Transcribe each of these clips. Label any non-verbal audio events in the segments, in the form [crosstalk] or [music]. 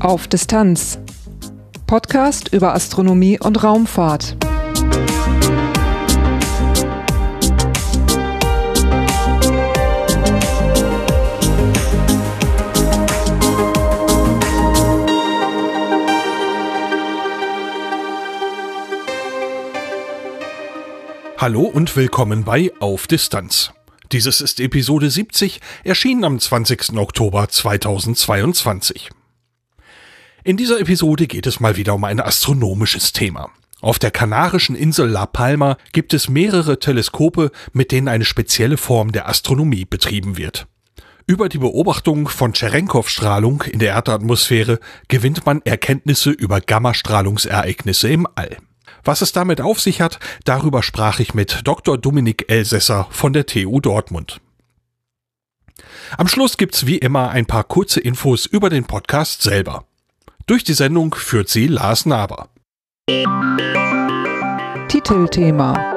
Auf Distanz. Podcast über Astronomie und Raumfahrt. Hallo und willkommen bei Auf Distanz. Dieses ist Episode 70, erschienen am 20. Oktober 2022. In dieser Episode geht es mal wieder um ein astronomisches Thema. Auf der kanarischen Insel La Palma gibt es mehrere Teleskope, mit denen eine spezielle Form der Astronomie betrieben wird. Über die Beobachtung von Cherenkov-Strahlung in der Erdatmosphäre gewinnt man Erkenntnisse über Gammastrahlungsereignisse im All. Was es damit auf sich hat, darüber sprach ich mit Dr. Dominik Elsässer von der TU Dortmund. Am Schluss gibt's wie immer ein paar kurze Infos über den Podcast selber. Durch die Sendung führt sie Lars Naber. Titelthema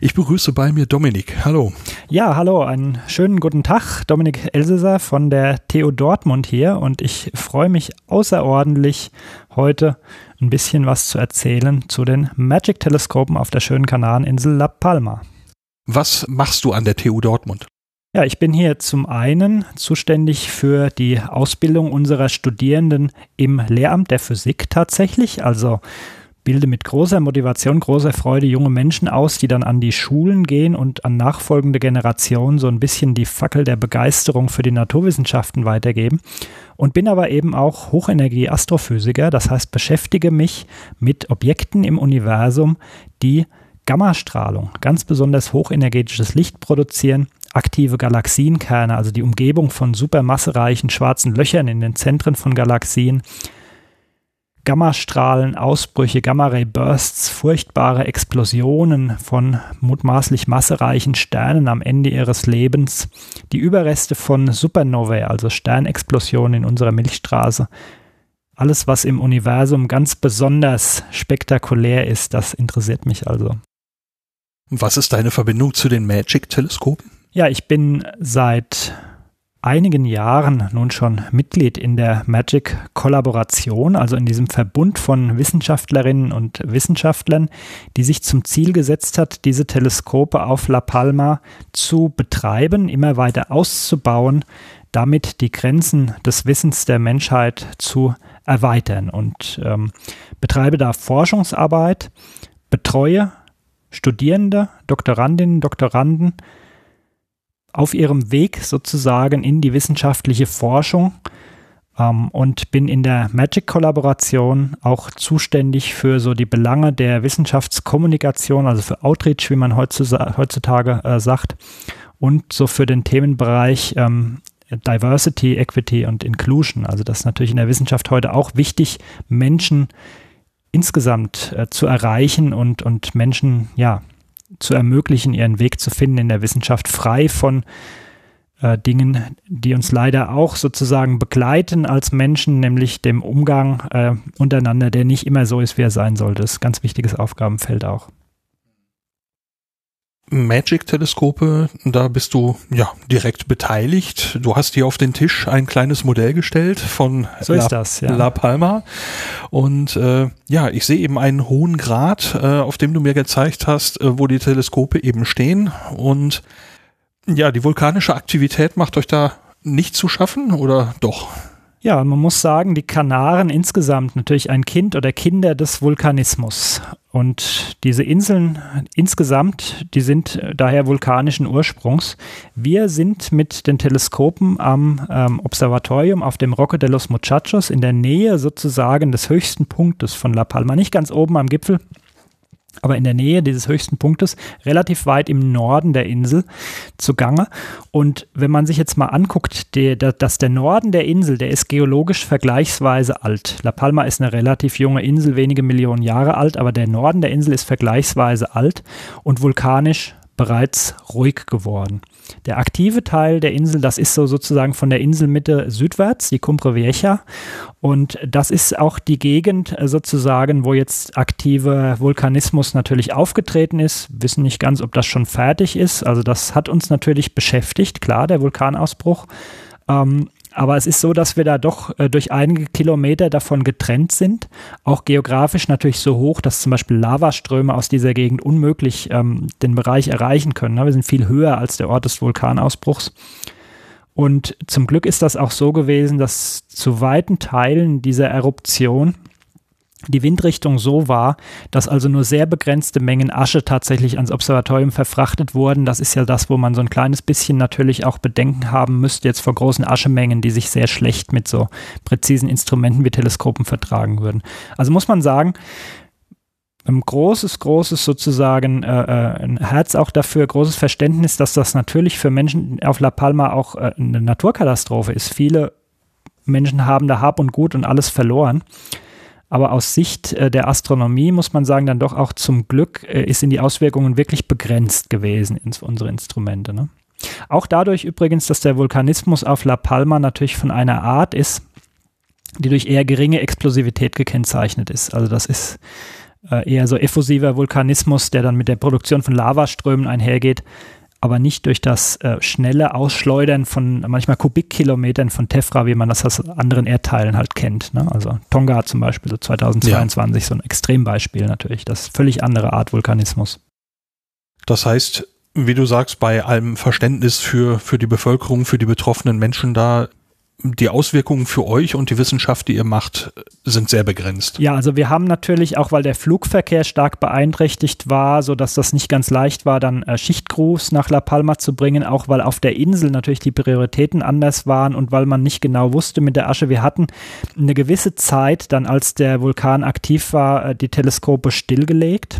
Ich begrüße bei mir Dominik. Hallo. Ja, hallo, einen schönen guten Tag. Dominik Elsässer von der TU Dortmund hier und ich freue mich außerordentlich, heute ein bisschen was zu erzählen zu den Magic-Teleskopen auf der schönen Kanareninsel La Palma. Was machst du an der TU Dortmund? Ja, ich bin hier zum einen zuständig für die Ausbildung unserer Studierenden im Lehramt der Physik tatsächlich. Also bilde mit großer Motivation, großer Freude junge Menschen aus, die dann an die Schulen gehen und an nachfolgende Generationen so ein bisschen die Fackel der Begeisterung für die Naturwissenschaften weitergeben. Und bin aber eben auch Hochenergie-Astrophysiker, das heißt beschäftige mich mit Objekten im Universum, die Gammastrahlung, ganz besonders hochenergetisches Licht produzieren aktive Galaxienkerne, also die Umgebung von supermassereichen schwarzen Löchern in den Zentren von Galaxien, Gammastrahlen, Ausbrüche, Gamma-Ray-Bursts, furchtbare Explosionen von mutmaßlich massereichen Sternen am Ende ihres Lebens, die Überreste von Supernovae, also Sternexplosionen in unserer Milchstraße. Alles, was im Universum ganz besonders spektakulär ist, das interessiert mich also. Was ist deine Verbindung zu den Magic-Teleskopen? Ja, ich bin seit einigen Jahren nun schon Mitglied in der Magic Kollaboration, also in diesem Verbund von Wissenschaftlerinnen und Wissenschaftlern, die sich zum Ziel gesetzt hat, diese Teleskope auf La Palma zu betreiben, immer weiter auszubauen, damit die Grenzen des Wissens der Menschheit zu erweitern. Und ähm, betreibe da Forschungsarbeit, betreue Studierende, Doktorandinnen, Doktoranden, auf ihrem Weg sozusagen in die wissenschaftliche Forschung ähm, und bin in der Magic-Kollaboration auch zuständig für so die Belange der Wissenschaftskommunikation, also für Outreach, wie man heutzutage äh, sagt, und so für den Themenbereich ähm, Diversity, Equity und Inclusion. Also das ist natürlich in der Wissenschaft heute auch wichtig, Menschen insgesamt äh, zu erreichen und, und Menschen, ja, zu ermöglichen, ihren Weg zu finden in der Wissenschaft, frei von äh, Dingen, die uns leider auch sozusagen begleiten als Menschen, nämlich dem Umgang äh, untereinander, der nicht immer so ist, wie er sein sollte. Das ist ein ganz wichtiges Aufgabenfeld auch. Magic-Teleskope, da bist du ja direkt beteiligt. Du hast hier auf den Tisch ein kleines Modell gestellt von so La, das, ja. La, Palma. Und äh, ja, ich sehe eben einen hohen Grad, äh, auf dem du mir gezeigt hast, äh, wo die Teleskope eben stehen. Und ja, die vulkanische Aktivität macht euch da nicht zu schaffen oder doch? Ja, man muss sagen, die Kanaren insgesamt natürlich ein Kind oder Kinder des Vulkanismus. Und diese Inseln insgesamt, die sind daher vulkanischen Ursprungs. Wir sind mit den Teleskopen am ähm, Observatorium auf dem Roque de los Muchachos in der Nähe sozusagen des höchsten Punktes von La Palma, nicht ganz oben am Gipfel, aber in der Nähe dieses höchsten Punktes, relativ weit im Norden der Insel zugange. Und wenn man sich jetzt mal anguckt, der, der, dass der Norden der Insel, der ist geologisch vergleichsweise alt. La Palma ist eine relativ junge Insel, wenige Millionen Jahre alt, aber der Norden der Insel ist vergleichsweise alt und vulkanisch bereits ruhig geworden. Der aktive Teil der Insel, das ist so sozusagen von der Inselmitte südwärts, die Cumbre Vieja. Und das ist auch die Gegend äh, sozusagen, wo jetzt aktiver Vulkanismus natürlich aufgetreten ist. Wissen nicht ganz, ob das schon fertig ist. Also das hat uns natürlich beschäftigt, klar, der Vulkanausbruch. Ähm, aber es ist so, dass wir da doch äh, durch einige Kilometer davon getrennt sind. Auch geografisch natürlich so hoch, dass zum Beispiel Lavaströme aus dieser Gegend unmöglich ähm, den Bereich erreichen können. Ne? Wir sind viel höher als der Ort des Vulkanausbruchs. Und zum Glück ist das auch so gewesen, dass zu weiten Teilen dieser Eruption die Windrichtung so war, dass also nur sehr begrenzte Mengen Asche tatsächlich ans Observatorium verfrachtet wurden. Das ist ja das, wo man so ein kleines bisschen natürlich auch Bedenken haben müsste, jetzt vor großen Aschemengen, die sich sehr schlecht mit so präzisen Instrumenten wie Teleskopen vertragen würden. Also muss man sagen, ein großes, großes sozusagen äh, äh, ein Herz auch dafür, großes Verständnis, dass das natürlich für Menschen auf La Palma auch äh, eine Naturkatastrophe ist. Viele Menschen haben da Hab und Gut und alles verloren. Aber aus Sicht äh, der Astronomie muss man sagen, dann doch auch zum Glück äh, ist in die Auswirkungen wirklich begrenzt gewesen in unsere Instrumente. Ne? Auch dadurch übrigens, dass der Vulkanismus auf La Palma natürlich von einer Art ist, die durch eher geringe Explosivität gekennzeichnet ist. Also das ist äh, eher so effusiver Vulkanismus, der dann mit der Produktion von Lavaströmen einhergeht, aber nicht durch das äh, schnelle Ausschleudern von manchmal Kubikkilometern von Tefra, wie man das aus anderen Erdteilen halt kennt. Ne? Also Tonga zum Beispiel, so 2022, ja. so ein Extrembeispiel natürlich. Das ist völlig andere Art Vulkanismus. Das heißt, wie du sagst, bei allem Verständnis für, für die Bevölkerung, für die betroffenen Menschen da, die Auswirkungen für euch und die Wissenschaft, die ihr macht, sind sehr begrenzt. Ja, also wir haben natürlich, auch weil der Flugverkehr stark beeinträchtigt war, sodass das nicht ganz leicht war, dann äh, Schichtcruise nach La Palma zu bringen, auch weil auf der Insel natürlich die Prioritäten anders waren und weil man nicht genau wusste mit der Asche. Wir hatten eine gewisse Zeit, dann als der Vulkan aktiv war, äh, die Teleskope stillgelegt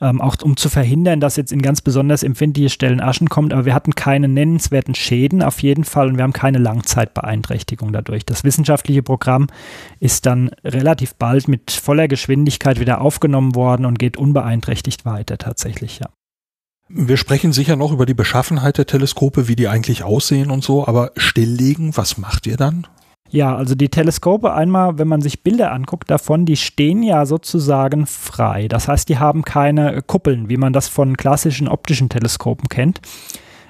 ähm, auch um zu verhindern, dass jetzt in ganz besonders empfindliche Stellen Aschen kommt. Aber wir hatten keine nennenswerten Schäden auf jeden Fall und wir haben keine Langzeitbeeinträchtigung dadurch. Das wissenschaftliche Programm ist dann relativ bald mit voller Geschwindigkeit wieder aufgenommen worden und geht unbeeinträchtigt weiter tatsächlich, ja. Wir sprechen sicher noch über die Beschaffenheit der Teleskope, wie die eigentlich aussehen und so, aber stilllegen, was macht ihr dann? Ja, also die Teleskope einmal, wenn man sich Bilder anguckt davon, die stehen ja sozusagen frei. Das heißt, die haben keine Kuppeln, wie man das von klassischen optischen Teleskopen kennt.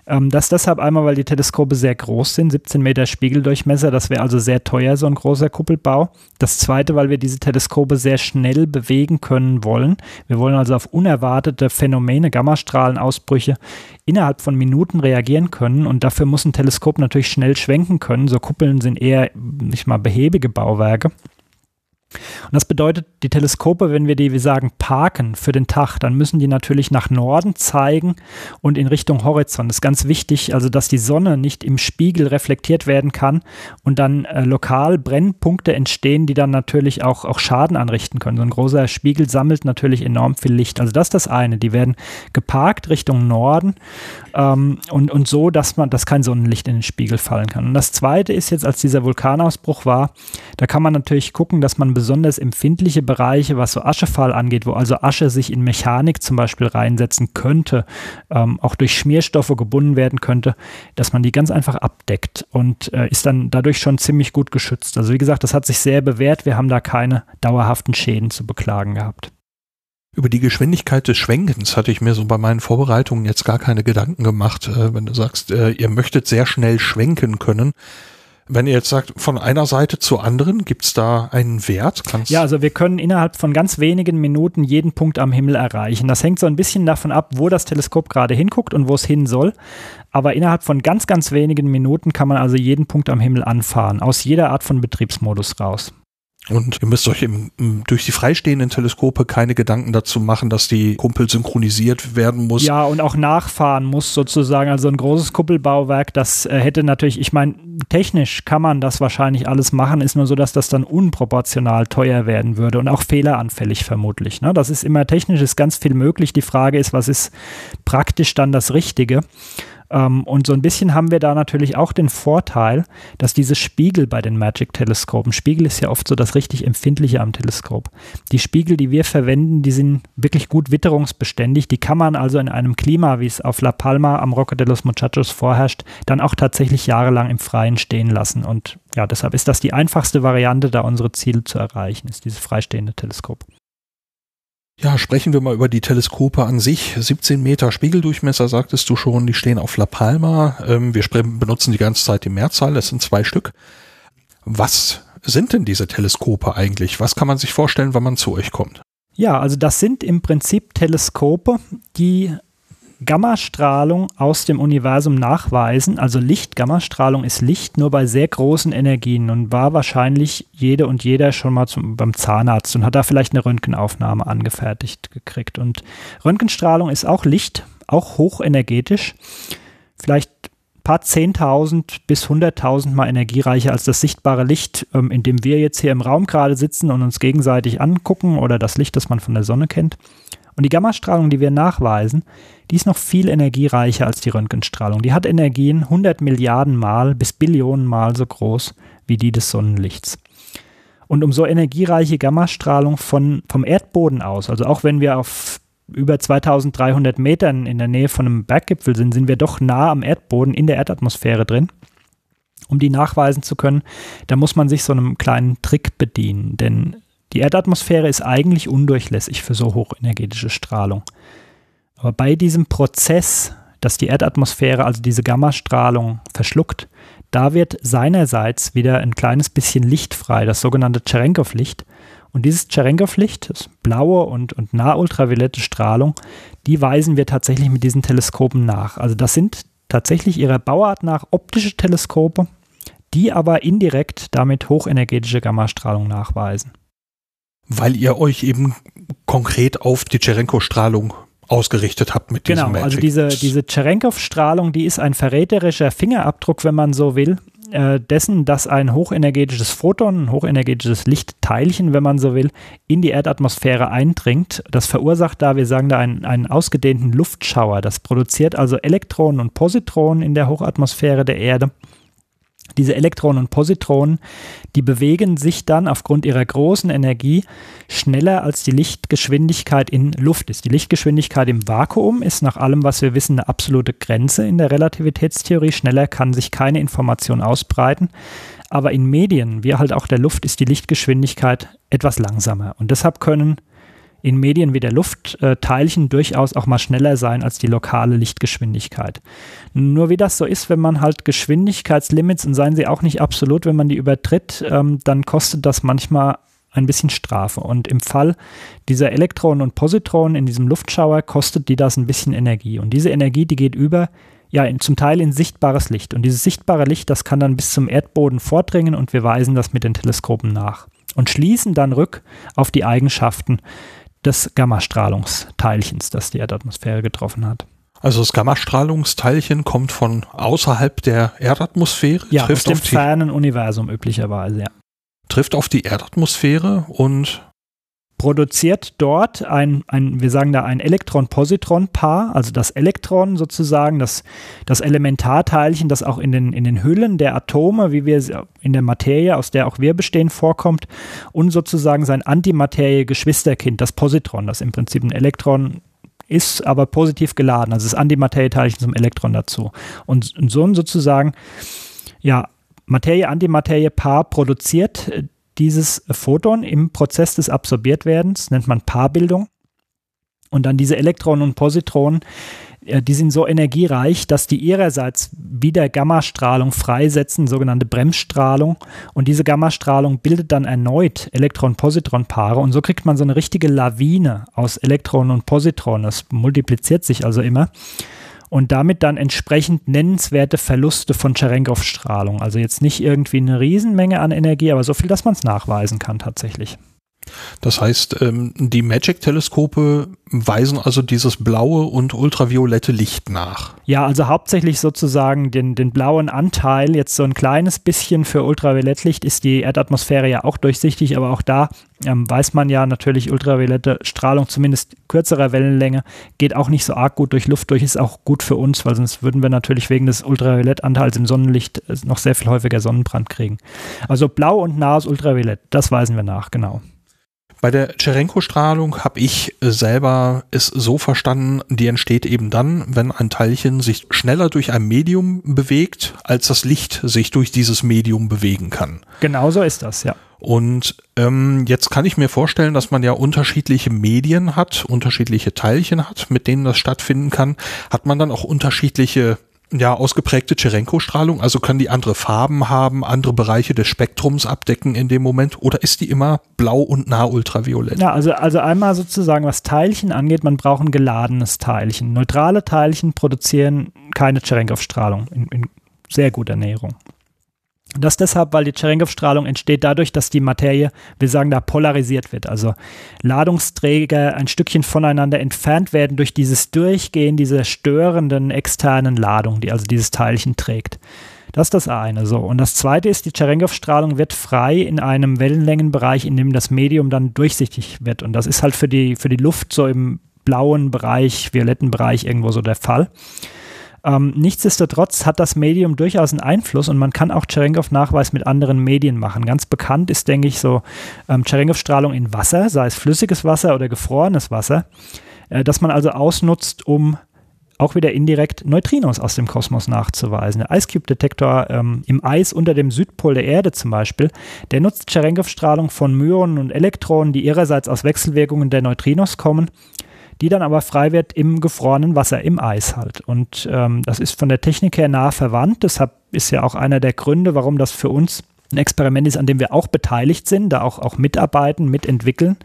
Ähm, das deshalb einmal, weil die Teleskope sehr groß sind, 17 Meter Spiegeldurchmesser, das wäre also sehr teuer, so ein großer Kuppelbau. Das zweite, weil wir diese Teleskope sehr schnell bewegen können wollen. Wir wollen also auf unerwartete Phänomene, Gammastrahlenausbrüche innerhalb von Minuten reagieren können und dafür muss ein Teleskop natürlich schnell schwenken können. So Kuppeln sind eher nicht mal behäbige Bauwerke. Und das bedeutet, die Teleskope, wenn wir die, wie sagen, parken für den Tag, dann müssen die natürlich nach Norden zeigen und in Richtung Horizont. Das ist ganz wichtig, also dass die Sonne nicht im Spiegel reflektiert werden kann und dann äh, lokal Brennpunkte entstehen, die dann natürlich auch, auch Schaden anrichten können. So ein großer Spiegel sammelt natürlich enorm viel Licht. Also das ist das eine. Die werden geparkt Richtung Norden ähm, und, und so, dass man, dass kein Sonnenlicht in den Spiegel fallen kann. Und das zweite ist jetzt, als dieser Vulkanausbruch war, da kann man natürlich gucken, dass man besonders empfindliche Bereiche, was so Aschefall angeht, wo also Asche sich in Mechanik zum Beispiel reinsetzen könnte, ähm, auch durch Schmierstoffe gebunden werden könnte, dass man die ganz einfach abdeckt und äh, ist dann dadurch schon ziemlich gut geschützt. Also wie gesagt, das hat sich sehr bewährt. Wir haben da keine dauerhaften Schäden zu beklagen gehabt. Über die Geschwindigkeit des Schwenkens hatte ich mir so bei meinen Vorbereitungen jetzt gar keine Gedanken gemacht. Äh, wenn du sagst, äh, ihr möchtet sehr schnell schwenken können, wenn ihr jetzt sagt, von einer Seite zur anderen, gibt es da einen Wert? Kannst ja, also wir können innerhalb von ganz wenigen Minuten jeden Punkt am Himmel erreichen. Das hängt so ein bisschen davon ab, wo das Teleskop gerade hinguckt und wo es hin soll. Aber innerhalb von ganz, ganz wenigen Minuten kann man also jeden Punkt am Himmel anfahren, aus jeder Art von Betriebsmodus raus. Und ihr müsst euch im, durch die freistehenden Teleskope keine Gedanken dazu machen, dass die Kuppel synchronisiert werden muss. Ja, und auch nachfahren muss sozusagen. Also ein großes Kuppelbauwerk, das äh, hätte natürlich, ich meine, technisch kann man das wahrscheinlich alles machen, ist nur so, dass das dann unproportional teuer werden würde und auch fehleranfällig vermutlich. Ne? Das ist immer technisch, ist ganz viel möglich. Die Frage ist, was ist praktisch dann das Richtige? Ähm, und so ein bisschen haben wir da natürlich auch den Vorteil, dass diese Spiegel bei den Magic-Teleskopen, Spiegel ist ja oft so das richtig Empfindliche am Teleskop. Die Spiegel, die wir verwenden, die sind wirklich gut witterungsbeständig. Die kann man also in einem Klima, wie es auf La Palma am Roca de los Muchachos vorherrscht, dann auch tatsächlich jahrelang im Freien stehen lassen. Und ja, deshalb ist das die einfachste Variante, da unsere Ziele zu erreichen, ist dieses freistehende Teleskop. Ja, sprechen wir mal über die Teleskope an sich. 17 Meter Spiegeldurchmesser, sagtest du schon, die stehen auf La Palma. Ähm, wir benutzen die ganze Zeit die Mehrzahl, das sind zwei Stück. Was sind denn diese Teleskope eigentlich? Was kann man sich vorstellen, wenn man zu euch kommt? Ja, also das sind im Prinzip Teleskope, die Gammastrahlung aus dem Universum nachweisen. Also Licht, Gammastrahlung ist Licht nur bei sehr großen Energien und war wahrscheinlich jede und jeder schon mal zum, beim Zahnarzt und hat da vielleicht eine Röntgenaufnahme angefertigt gekriegt. Und Röntgenstrahlung ist auch Licht, auch hochenergetisch. Vielleicht ein paar 10.000 bis 100.000 mal energiereicher als das sichtbare Licht, ähm, in dem wir jetzt hier im Raum gerade sitzen und uns gegenseitig angucken oder das Licht, das man von der Sonne kennt. Und die Gammastrahlung, die wir nachweisen, die ist noch viel energiereicher als die Röntgenstrahlung. Die hat Energien 100 Milliarden Mal bis Billionen Mal so groß wie die des Sonnenlichts. Und um so energiereiche Gammastrahlung von, vom Erdboden aus, also auch wenn wir auf über 2300 Metern in der Nähe von einem Berggipfel sind, sind wir doch nah am Erdboden in der Erdatmosphäre drin. Um die nachweisen zu können, da muss man sich so einem kleinen Trick bedienen, denn die Erdatmosphäre ist eigentlich undurchlässig für so hochenergetische Strahlung. Aber bei diesem Prozess, dass die Erdatmosphäre, also diese Gammastrahlung, verschluckt, da wird seinerseits wieder ein kleines bisschen Licht frei, das sogenannte Cherenkov-Licht. Und dieses Cherenkov-Licht, das blaue und, und nahultraviolette Strahlung, die weisen wir tatsächlich mit diesen Teleskopen nach. Also das sind tatsächlich ihrer Bauart nach optische Teleskope, die aber indirekt damit hochenergetische Gammastrahlung nachweisen. Weil ihr euch eben konkret auf die Cherenko-Strahlung ausgerichtet habt mit genau, diesem Genau, also diese, diese Cherenkov-Strahlung, die ist ein verräterischer Fingerabdruck, wenn man so will, äh, dessen, dass ein hochenergetisches Photon, ein hochenergetisches Lichtteilchen, wenn man so will, in die Erdatmosphäre eindringt. Das verursacht da, wir sagen da, einen, einen ausgedehnten Luftschauer. Das produziert also Elektronen und Positronen in der Hochatmosphäre der Erde diese Elektronen und Positronen, die bewegen sich dann aufgrund ihrer großen Energie schneller als die Lichtgeschwindigkeit in Luft ist. Die Lichtgeschwindigkeit im Vakuum ist nach allem, was wir wissen, eine absolute Grenze in der Relativitätstheorie. Schneller kann sich keine Information ausbreiten. Aber in Medien, wie halt auch der Luft, ist die Lichtgeschwindigkeit etwas langsamer. Und deshalb können in Medien wie der Luft äh, Teilchen durchaus auch mal schneller sein als die lokale Lichtgeschwindigkeit. Nur wie das so ist, wenn man halt Geschwindigkeitslimits, und seien sie auch nicht absolut, wenn man die übertritt, ähm, dann kostet das manchmal ein bisschen Strafe. Und im Fall dieser Elektronen und Positronen in diesem Luftschauer kostet die das ein bisschen Energie. Und diese Energie, die geht über ja, in, zum Teil in sichtbares Licht. Und dieses sichtbare Licht, das kann dann bis zum Erdboden vordringen und wir weisen das mit den Teleskopen nach. Und schließen dann rück auf die Eigenschaften des Gammastrahlungsteilchens, das die Erdatmosphäre getroffen hat. Also das Gammastrahlungsteilchen kommt von außerhalb der Erdatmosphäre, ja, trifft aus dem fernen Universum üblicherweise, ja. Trifft auf die Erdatmosphäre und produziert dort ein, ein wir sagen da ein Elektron-Positron-Paar, also das Elektron sozusagen, das, das Elementarteilchen, das auch in den, in den Hüllen der Atome, wie wir in der Materie, aus der auch wir bestehen, vorkommt, und sozusagen sein Antimaterie-Geschwisterkind, das Positron, das im Prinzip ein Elektron ist, aber positiv geladen, also das Antimaterieteilchen zum Elektron dazu. Und, und so ein sozusagen, ja, Materie-Antimaterie-Paar produziert dieses Photon im Prozess des Absorbiertwerdens, nennt man Paarbildung. Und dann diese Elektronen und Positronen, äh, die sind so energiereich, dass die ihrerseits wieder Gammastrahlung freisetzen, sogenannte Bremsstrahlung. Und diese Gammastrahlung bildet dann erneut Elektron-Positron-Paare. Und so kriegt man so eine richtige Lawine aus Elektronen und Positronen. Das multipliziert sich also immer und damit dann entsprechend nennenswerte Verluste von Cherenkov-Strahlung. Also jetzt nicht irgendwie eine Riesenmenge an Energie, aber so viel, dass man es nachweisen kann tatsächlich. Das heißt, ähm, die Magic-Teleskope weisen also dieses blaue und ultraviolette Licht nach. Ja, also hauptsächlich sozusagen den, den blauen Anteil. Jetzt so ein kleines bisschen für Ultraviolettlicht ist die Erdatmosphäre ja auch durchsichtig, aber auch da ähm, weiß man ja natürlich, ultraviolette Strahlung, zumindest kürzerer Wellenlänge, geht auch nicht so arg gut durch Luft durch, ist auch gut für uns, weil sonst würden wir natürlich wegen des Ultraviolettanteils im Sonnenlicht äh, noch sehr viel häufiger Sonnenbrand kriegen. Also blau und nahes Ultraviolett, das weisen wir nach, genau. Bei der Cherenko-Strahlung habe ich selber es so verstanden, die entsteht eben dann, wenn ein Teilchen sich schneller durch ein Medium bewegt, als das Licht sich durch dieses Medium bewegen kann. Genau so ist das, ja. Und ähm, jetzt kann ich mir vorstellen, dass man ja unterschiedliche Medien hat, unterschiedliche Teilchen hat, mit denen das stattfinden kann. Hat man dann auch unterschiedliche ja, ausgeprägte Cherenko-Strahlung, also kann die andere Farben haben, andere Bereiche des Spektrums abdecken in dem Moment oder ist die immer blau und nah ultraviolett? Ja, also, also einmal sozusagen, was Teilchen angeht, man braucht ein geladenes Teilchen. Neutrale Teilchen produzieren keine Cherenkov-Strahlung in, in sehr guter Näherung. Das deshalb, weil die Cherenkov-Strahlung entsteht dadurch, dass die Materie, wir sagen da, polarisiert wird. Also Ladungsträger ein Stückchen voneinander entfernt werden durch dieses Durchgehen dieser störenden externen Ladung, die also dieses Teilchen trägt. Das ist das eine. So. Und das zweite ist, die Cherenkov-Strahlung wird frei in einem Wellenlängenbereich, in dem das Medium dann durchsichtig wird. Und das ist halt für die, für die Luft so im blauen Bereich, violetten Bereich irgendwo so der Fall. Ähm, nichtsdestotrotz hat das Medium durchaus einen Einfluss und man kann auch Cherenkov-Nachweis mit anderen Medien machen. Ganz bekannt ist, denke ich, so ähm, Cherenkov-Strahlung in Wasser, sei es flüssiges Wasser oder gefrorenes Wasser, äh, dass man also ausnutzt, um auch wieder indirekt Neutrinos aus dem Kosmos nachzuweisen. Der Ice Cube Detektor ähm, im Eis unter dem Südpol der Erde zum Beispiel, der nutzt Cherenkov-Strahlung von Myonen und Elektronen, die ihrerseits aus Wechselwirkungen der Neutrinos kommen die dann aber frei wird im gefrorenen Wasser, im Eis halt. Und ähm, das ist von der Technik her nah verwandt. Deshalb ist ja auch einer der Gründe, warum das für uns ein Experiment ist, an dem wir auch beteiligt sind, da auch, auch mitarbeiten, mitentwickeln.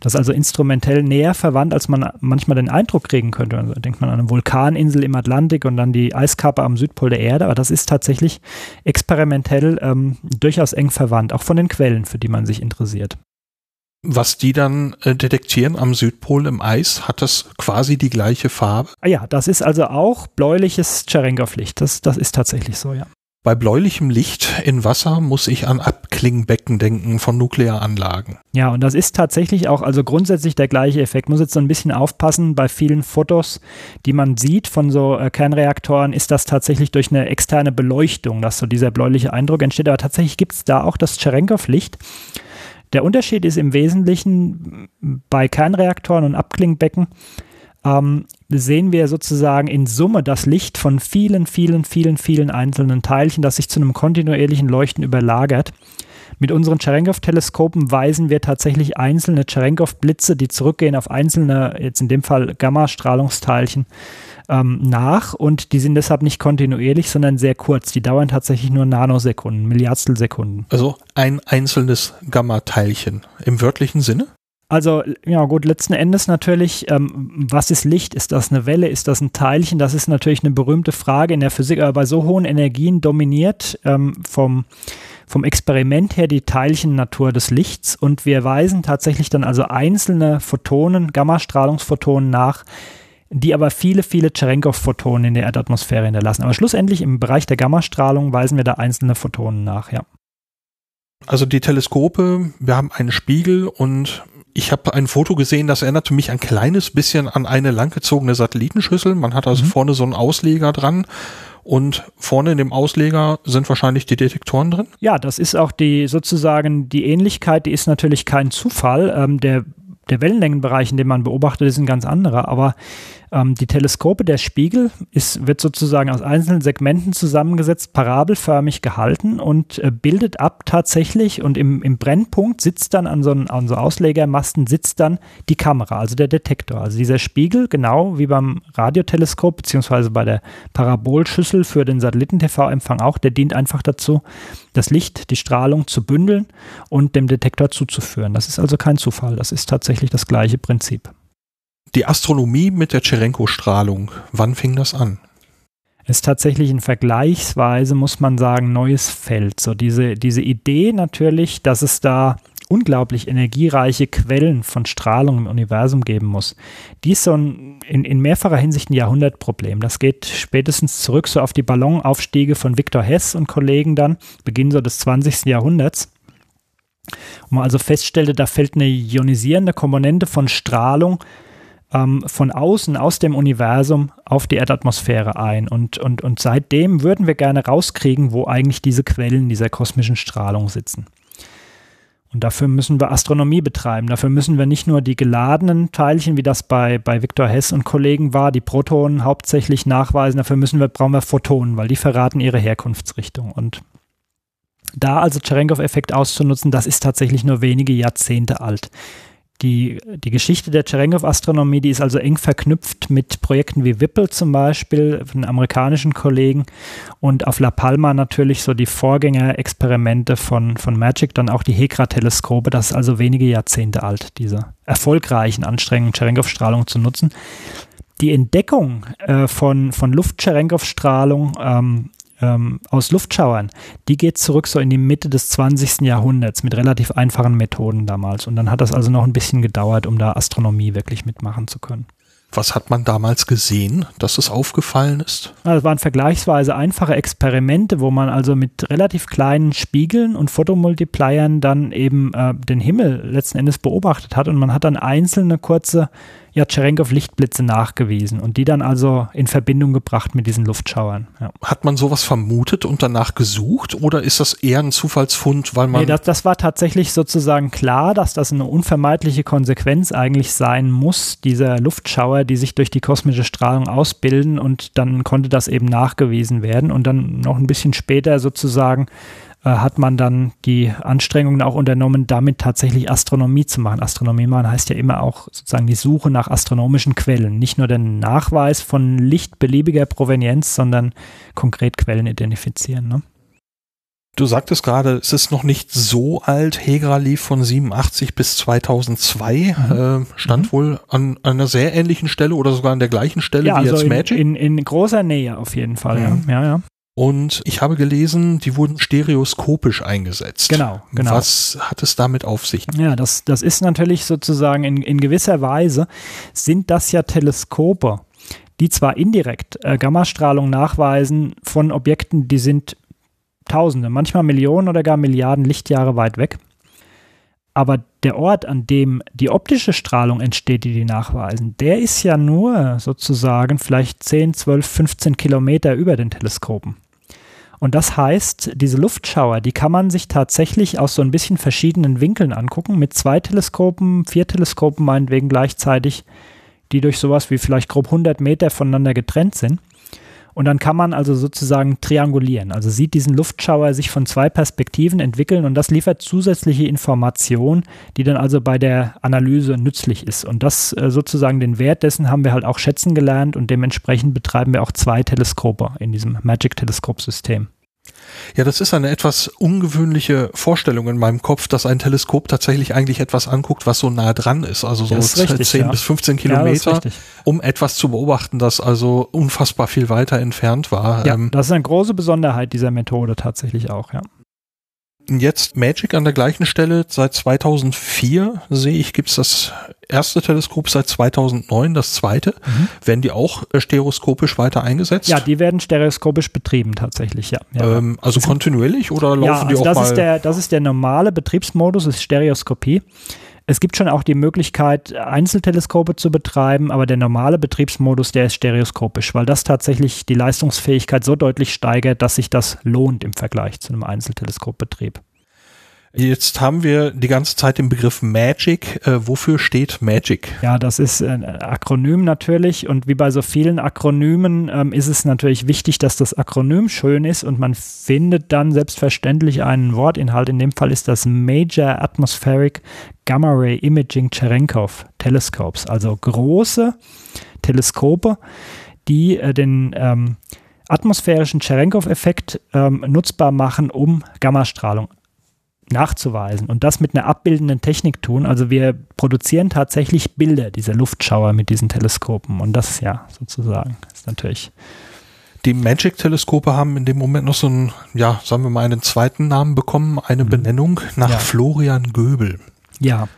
Das ist also instrumentell näher verwandt, als man manchmal den Eindruck kriegen könnte. Also denkt man an eine Vulkaninsel im Atlantik und dann die Eiskappe am Südpol der Erde, aber das ist tatsächlich experimentell ähm, durchaus eng verwandt, auch von den Quellen, für die man sich interessiert was die dann äh, detektieren am Südpol im Eis, hat das quasi die gleiche Farbe? Ah ja, das ist also auch bläuliches Cherenkov-Licht. Das, das ist tatsächlich so, ja. Bei bläulichem Licht in Wasser muss ich an Abklingbecken denken von Nuklearanlagen. Ja, und das ist tatsächlich auch also grundsätzlich der gleiche Effekt. Muss jetzt so ein bisschen aufpassen, bei vielen Fotos, die man sieht von so äh, Kernreaktoren, ist das tatsächlich durch eine externe Beleuchtung, dass so dieser bläuliche Eindruck entsteht. Aber tatsächlich gibt es da auch das Cherenkov-Licht. Der Unterschied ist im Wesentlichen bei Kernreaktoren und Abklingbecken, ähm, sehen wir sozusagen in Summe das Licht von vielen, vielen, vielen, vielen einzelnen Teilchen, das sich zu einem kontinuierlichen Leuchten überlagert. Mit unseren Cherenkov-Teleskopen weisen wir tatsächlich einzelne Cherenkov-Blitze, die zurückgehen auf einzelne, jetzt in dem Fall Gamma-Strahlungsteilchen, ähm, nach und die sind deshalb nicht kontinuierlich, sondern sehr kurz. Die dauern tatsächlich nur Nanosekunden, Milliardstel Also ein einzelnes Gamma-Teilchen im wörtlichen Sinne? Also, ja gut, letzten Endes natürlich, ähm, was ist Licht? Ist das eine Welle? Ist das ein Teilchen? Das ist natürlich eine berühmte Frage in der Physik, aber bei so hohen Energien dominiert ähm, vom, vom Experiment her die Teilchennatur des Lichts und wir weisen tatsächlich dann also einzelne Photonen, Gammastrahlungsphotonen nach, die aber viele, viele Cherenkov-Photonen in der Erdatmosphäre hinterlassen. Aber schlussendlich im Bereich der Gammastrahlung weisen wir da einzelne Photonen nach, ja. Also die Teleskope, wir haben einen Spiegel und ich habe ein Foto gesehen, das erinnerte mich ein kleines bisschen an eine langgezogene Satellitenschüssel. Man hat also mhm. vorne so einen Ausleger dran und vorne in dem Ausleger sind wahrscheinlich die Detektoren drin? Ja, das ist auch die sozusagen die Ähnlichkeit, die ist natürlich kein Zufall. Ähm, der der Wellenlängenbereich, in dem man beobachtet, ist ein ganz anderer. Aber ähm, die Teleskope, der Spiegel, ist, wird sozusagen aus einzelnen Segmenten zusammengesetzt, parabelförmig gehalten und äh, bildet ab tatsächlich und im, im Brennpunkt sitzt dann an so, an so Auslegermasten sitzt dann die Kamera, also der Detektor. Also dieser Spiegel, genau wie beim Radioteleskop beziehungsweise bei der Parabolschüssel für den Satelliten-TV-Empfang auch, der dient einfach dazu, das Licht, die Strahlung zu bündeln und dem Detektor zuzuführen. Das ist also kein Zufall, das ist tatsächlich das gleiche Prinzip. Die Astronomie mit der Cherenko-Strahlung, wann fing das an? ist tatsächlich ein vergleichsweise, muss man sagen, neues Feld. So diese, diese Idee natürlich, dass es da unglaublich energiereiche Quellen von Strahlung im Universum geben muss. Dies ist so ein, in, in mehrfacher Hinsicht ein Jahrhundertproblem. Das geht spätestens zurück so auf die Ballonaufstiege von Victor Hess und Kollegen dann, Beginn so des 20. Jahrhunderts. Und man also feststellte, da fällt eine ionisierende Komponente von Strahlung ähm, von außen, aus dem Universum auf die Erdatmosphäre ein. Und, und, und seitdem würden wir gerne rauskriegen, wo eigentlich diese Quellen dieser kosmischen Strahlung sitzen. Und dafür müssen wir Astronomie betreiben. Dafür müssen wir nicht nur die geladenen Teilchen, wie das bei, bei Viktor Hess und Kollegen war, die Protonen hauptsächlich nachweisen. Dafür müssen wir, brauchen wir Photonen, weil die verraten ihre Herkunftsrichtung. Und da also Cherenkov-Effekt auszunutzen, das ist tatsächlich nur wenige Jahrzehnte alt. Die, die Geschichte der Cherenkov-Astronomie, die ist also eng verknüpft mit Projekten wie Whipple zum Beispiel, von amerikanischen Kollegen und auf La Palma natürlich so die Vorgängerexperimente von, von Magic, dann auch die Hekra-Teleskope, das ist also wenige Jahrzehnte alt, diese erfolgreichen Anstrengungen, Cherenkov-Strahlung zu nutzen. Die Entdeckung äh, von, von Luft-Cherenkov-Strahlung ähm, ähm, aus Luftschauern, die geht zurück so in die Mitte des 20. Jahrhunderts mit relativ einfachen Methoden damals. Und dann hat das also noch ein bisschen gedauert, um da Astronomie wirklich mitmachen zu können. Was hat man damals gesehen, dass es aufgefallen ist? Das waren vergleichsweise einfache Experimente, wo man also mit relativ kleinen Spiegeln und Fotomultipliern dann eben äh, den Himmel letzten Endes beobachtet hat und man hat dann einzelne kurze ja Cherenkov-Lichtblitze nachgewiesen und die dann also in Verbindung gebracht mit diesen Luftschauern. Ja. Hat man sowas vermutet und danach gesucht oder ist das eher ein Zufallsfund, weil man. Nee, das, das war tatsächlich sozusagen klar, dass das eine unvermeidliche Konsequenz eigentlich sein muss, dieser Luftschauer, die sich durch die kosmische Strahlung ausbilden und dann konnte das eben nachgewiesen werden und dann noch ein bisschen später sozusagen hat man dann die Anstrengungen auch unternommen, damit tatsächlich Astronomie zu machen. Astronomie machen heißt ja immer auch sozusagen die Suche nach astronomischen Quellen. Nicht nur den Nachweis von Licht beliebiger Provenienz, sondern konkret Quellen identifizieren. Ne? Du sagtest gerade, es ist noch nicht so alt. Hegra lief von 87 bis 2002, mhm. äh, stand mhm. wohl an, an, einer sehr ähnlichen Stelle oder sogar an der gleichen Stelle ja, wie also jetzt Magic. In, in, in großer Nähe auf jeden Fall, ja. ja, ja. Und ich habe gelesen, die wurden stereoskopisch eingesetzt. Genau, genau. Was hat es damit auf sich? Ja, das, das ist natürlich sozusagen in, in gewisser Weise sind das ja Teleskope, die zwar indirekt äh, Gammastrahlung nachweisen von Objekten, die sind Tausende, manchmal Millionen oder gar Milliarden Lichtjahre weit weg. Aber der Ort, an dem die optische Strahlung entsteht, die die nachweisen, der ist ja nur sozusagen vielleicht 10, 12, 15 Kilometer über den Teleskopen. Und das heißt, diese Luftschauer, die kann man sich tatsächlich aus so ein bisschen verschiedenen Winkeln angucken, mit zwei Teleskopen, vier Teleskopen meinetwegen gleichzeitig, die durch sowas wie vielleicht grob 100 Meter voneinander getrennt sind. Und dann kann man also sozusagen triangulieren. Also sieht diesen Luftschauer sich von zwei Perspektiven entwickeln und das liefert zusätzliche Information, die dann also bei der Analyse nützlich ist. Und das äh, sozusagen den Wert dessen haben wir halt auch schätzen gelernt und dementsprechend betreiben wir auch zwei Teleskope in diesem Magic-Teleskopsystem. Ja, das ist eine etwas ungewöhnliche Vorstellung in meinem Kopf, dass ein Teleskop tatsächlich eigentlich etwas anguckt, was so nah dran ist, also so ist richtig, 10 ja. bis 15 Kilometer, ja, um etwas zu beobachten, das also unfassbar viel weiter entfernt war. Ja, ähm, das ist eine große Besonderheit dieser Methode tatsächlich auch, ja. Jetzt Magic an der gleichen Stelle. Seit 2004 sehe ich, gibt's das erste Teleskop, seit 2009 das zweite. Mhm. Werden die auch äh, stereoskopisch weiter eingesetzt? Ja, die werden stereoskopisch betrieben tatsächlich, ja. ja. Ähm, also kontinuierlich oder laufen ja, also die auch das mal? Ist der, das ist der normale Betriebsmodus, ist Stereoskopie. Es gibt schon auch die Möglichkeit, Einzelteleskope zu betreiben, aber der normale Betriebsmodus, der ist stereoskopisch, weil das tatsächlich die Leistungsfähigkeit so deutlich steigert, dass sich das lohnt im Vergleich zu einem Einzelteleskopbetrieb. Jetzt haben wir die ganze Zeit den Begriff Magic. Äh, wofür steht Magic? Ja, das ist ein Akronym natürlich und wie bei so vielen Akronymen ähm, ist es natürlich wichtig, dass das Akronym schön ist und man findet dann selbstverständlich einen Wortinhalt. In dem Fall ist das Major Atmospheric Gamma Ray Imaging Cherenkov Telescopes, also große Teleskope, die äh, den ähm, atmosphärischen Cherenkov-Effekt ähm, nutzbar machen, um Gammastrahlung nachzuweisen und das mit einer abbildenden Technik tun. Also wir produzieren tatsächlich Bilder dieser Luftschauer mit diesen Teleskopen und das ja sozusagen ist natürlich Die Magic-Teleskope haben in dem Moment noch so einen, ja, sagen wir mal, einen zweiten Namen bekommen, eine mhm. Benennung nach ja. Florian Göbel. Ja.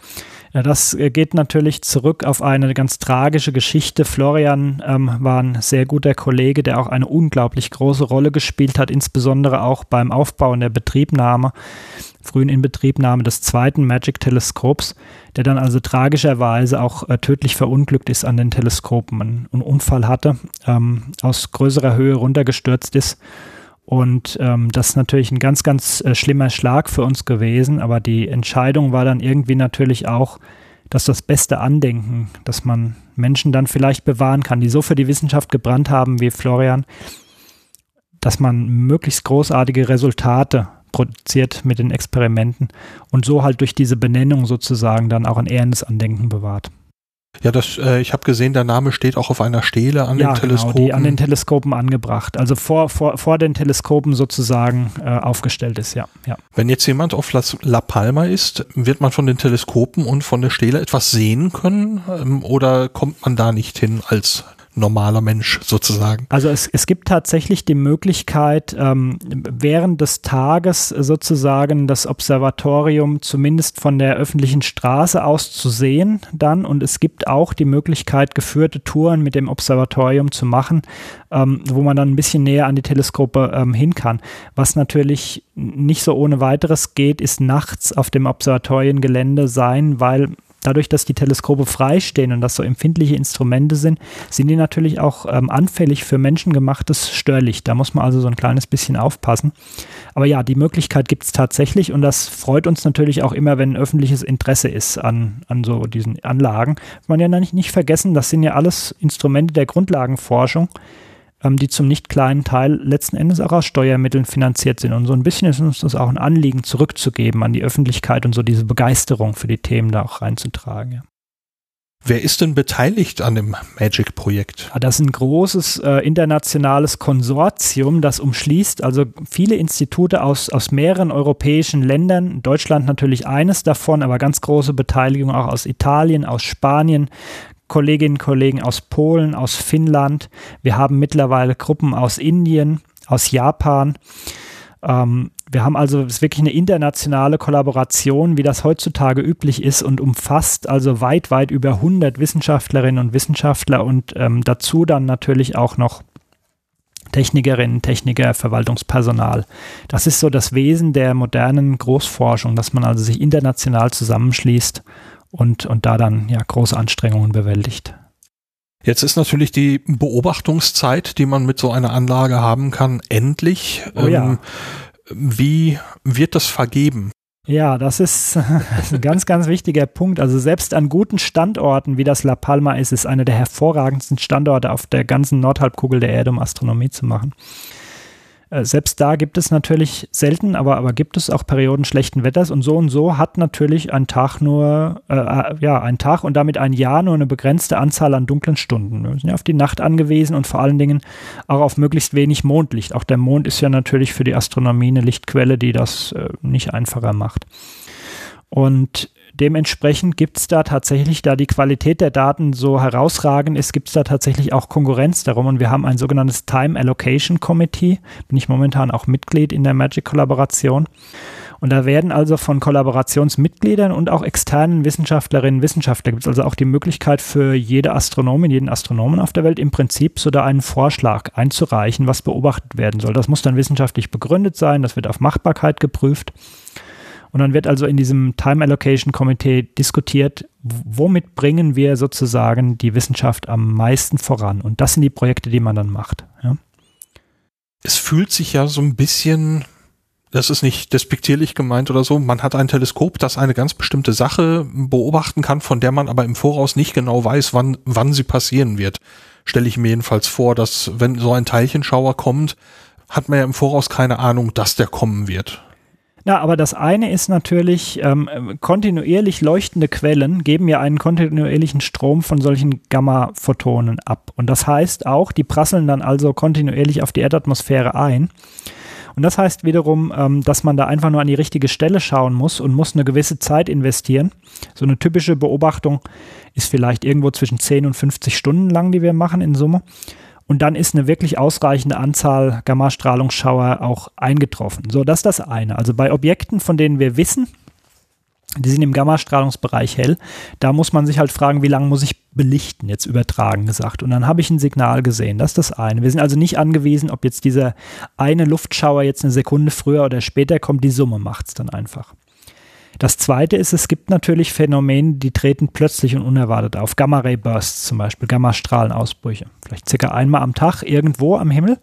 Das äh, geht natürlich zurück auf eine ganz tragische Geschichte. Florian ähm, war ein sehr guter Kollege, der auch eine unglaublich große Rolle gespielt hat, insbesondere auch beim Aufbau und der Betriebnahme, frühen Inbetriebnahme des zweiten Magic-Teleskops, der dann also tragischerweise auch äh, tödlich verunglückt ist an den Teleskopen, einen, einen Unfall hatte, ähm, aus größerer Höhe runtergestürzt ist und ähm, das ist natürlich ein ganz, ganz äh, schlimmer Schlag für uns gewesen. Aber die Entscheidung war dann irgendwie natürlich auch, dass das beste Andenken, dass man Menschen dann vielleicht bewahren kann, die so für die Wissenschaft gebrannt haben wie Florian, dass man möglichst großartige Resultate produziert mit den Experimenten und so halt durch diese Benennung sozusagen dann auch ein ehrendes Andenken bewahrt. Ja, das, äh, ich habe gesehen, der Name steht auch auf einer Stele an ja, den Teleskopen. Genau, die an den Teleskopen angebracht. Also vor, vor, vor den Teleskopen sozusagen äh, aufgestellt ist, ja, ja. Wenn jetzt jemand auf La Palma ist, wird man von den Teleskopen und von der Stele etwas sehen können ähm, oder kommt man da nicht hin als normaler Mensch sozusagen. Also es, es gibt tatsächlich die Möglichkeit, ähm, während des Tages sozusagen das Observatorium zumindest von der öffentlichen Straße aus zu sehen dann und es gibt auch die Möglichkeit, geführte Touren mit dem Observatorium zu machen, ähm, wo man dann ein bisschen näher an die Teleskope ähm, hin kann. Was natürlich nicht so ohne weiteres geht, ist nachts auf dem Observatoriengelände sein, weil dadurch, dass die Teleskope freistehen und das so empfindliche Instrumente sind, sind die natürlich auch ähm, anfällig für menschengemachtes Störlicht. Da muss man also so ein kleines bisschen aufpassen. Aber ja, die Möglichkeit gibt es tatsächlich und das freut uns natürlich auch immer, wenn öffentliches Interesse ist an, an so diesen Anlagen. Man ja nicht, nicht vergessen, das sind ja alles Instrumente der Grundlagenforschung die zum nicht kleinen Teil letzten Endes auch aus Steuermitteln finanziert sind. Und so ein bisschen ist uns das auch ein Anliegen, zurückzugeben an die Öffentlichkeit und so diese Begeisterung für die Themen da auch reinzutragen. Ja. Wer ist denn beteiligt an dem Magic-Projekt? Das ist ein großes äh, internationales Konsortium, das umschließt also viele Institute aus, aus mehreren europäischen Ländern. Deutschland natürlich eines davon, aber ganz große Beteiligung auch aus Italien, aus Spanien, Kolleginnen und Kollegen aus Polen, aus Finnland. Wir haben mittlerweile Gruppen aus Indien, aus Japan. Ähm, wir haben also wirklich eine internationale Kollaboration, wie das heutzutage üblich ist und umfasst also weit, weit über 100 Wissenschaftlerinnen und Wissenschaftler und ähm, dazu dann natürlich auch noch Technikerinnen, Techniker, Verwaltungspersonal. Das ist so das Wesen der modernen Großforschung, dass man also sich international zusammenschließt und, und da dann ja große Anstrengungen bewältigt. Jetzt ist natürlich die Beobachtungszeit, die man mit so einer Anlage haben kann, endlich. Oh ja. Ähm, wie wird das vergeben? Ja, das ist, [laughs] das ist, ein ganz, ganz wichtiger Punkt. Also selbst an guten Standorten, wie das La Palma ist, ist einer der hervorragendsten Standorte auf der ganzen Nordhalbkugel der Erde, um Astronomie zu machen. Äh, selbst da gibt es natürlich selten, aber, aber gibt es auch Perioden schlechten Wetters und so und so hat natürlich ein Tag nur, äh, äh, ja, ein Tag und damit ein Jahr nur eine begrenzte Anzahl an dunklen Stunden. Wir sind ja auf die Nacht angewiesen und vor allen Dingen auch auf möglichst wenig Mondlicht. Auch der Mond ist ja natürlich für die Astronomie eine Lichtquelle, die das äh, nicht einfacher macht. Und Dementsprechend gibt es da tatsächlich, da die Qualität der Daten so herausragend ist, gibt es da tatsächlich auch Konkurrenz darum. Und wir haben ein sogenanntes Time Allocation Committee. Bin ich momentan auch Mitglied in der Magic-Kollaboration. Und da werden also von Kollaborationsmitgliedern und auch externen Wissenschaftlerinnen und Wissenschaftlern gibt es also auch die Möglichkeit für jede Astronomin, jeden Astronomen auf der Welt im Prinzip so da einen Vorschlag einzureichen, was beobachtet werden soll. Das muss dann wissenschaftlich begründet sein, das wird auf Machbarkeit geprüft. Und dann wird also in diesem Time Allocation Komitee diskutiert, womit bringen wir sozusagen die Wissenschaft am meisten voran. Und das sind die Projekte, die man dann macht. Ja. Es fühlt sich ja so ein bisschen, das ist nicht despektierlich gemeint oder so, man hat ein Teleskop, das eine ganz bestimmte Sache beobachten kann, von der man aber im Voraus nicht genau weiß, wann, wann sie passieren wird. Stelle ich mir jedenfalls vor, dass wenn so ein Teilchenschauer kommt, hat man ja im Voraus keine Ahnung, dass der kommen wird. Ja, aber das eine ist natürlich, ähm, kontinuierlich leuchtende Quellen geben ja einen kontinuierlichen Strom von solchen Gamma-Photonen ab. Und das heißt auch, die prasseln dann also kontinuierlich auf die Erdatmosphäre ein. Und das heißt wiederum, ähm, dass man da einfach nur an die richtige Stelle schauen muss und muss eine gewisse Zeit investieren. So eine typische Beobachtung ist vielleicht irgendwo zwischen 10 und 50 Stunden lang, die wir machen in Summe. Und dann ist eine wirklich ausreichende Anzahl Gammastrahlungsschauer auch eingetroffen. So, das ist das eine. Also bei Objekten, von denen wir wissen, die sind im Gammastrahlungsbereich hell. Da muss man sich halt fragen, wie lange muss ich belichten, jetzt übertragen gesagt. Und dann habe ich ein Signal gesehen. Das ist das eine. Wir sind also nicht angewiesen, ob jetzt dieser eine Luftschauer jetzt eine Sekunde früher oder später kommt. Die Summe macht es dann einfach. Das zweite ist, es gibt natürlich Phänomene, die treten plötzlich und unerwartet auf. Gamma-Ray-Bursts zum Beispiel, Gammastrahlenausbrüche. Vielleicht circa einmal am Tag irgendwo am Himmel.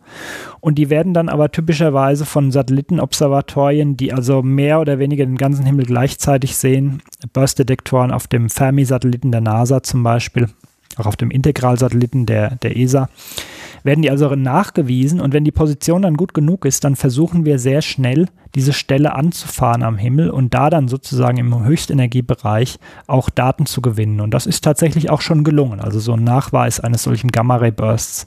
Und die werden dann aber typischerweise von Satellitenobservatorien, die also mehr oder weniger den ganzen Himmel gleichzeitig sehen, Burst-Detektoren auf dem Fermi-Satelliten der NASA zum Beispiel, auch auf dem Integralsatelliten der, der ESA, werden die also nachgewiesen und wenn die Position dann gut genug ist, dann versuchen wir sehr schnell diese Stelle anzufahren am Himmel und da dann sozusagen im Höchstenergiebereich auch Daten zu gewinnen. Und das ist tatsächlich auch schon gelungen. Also so ein Nachweis eines solchen Gamma-Ray-Bursts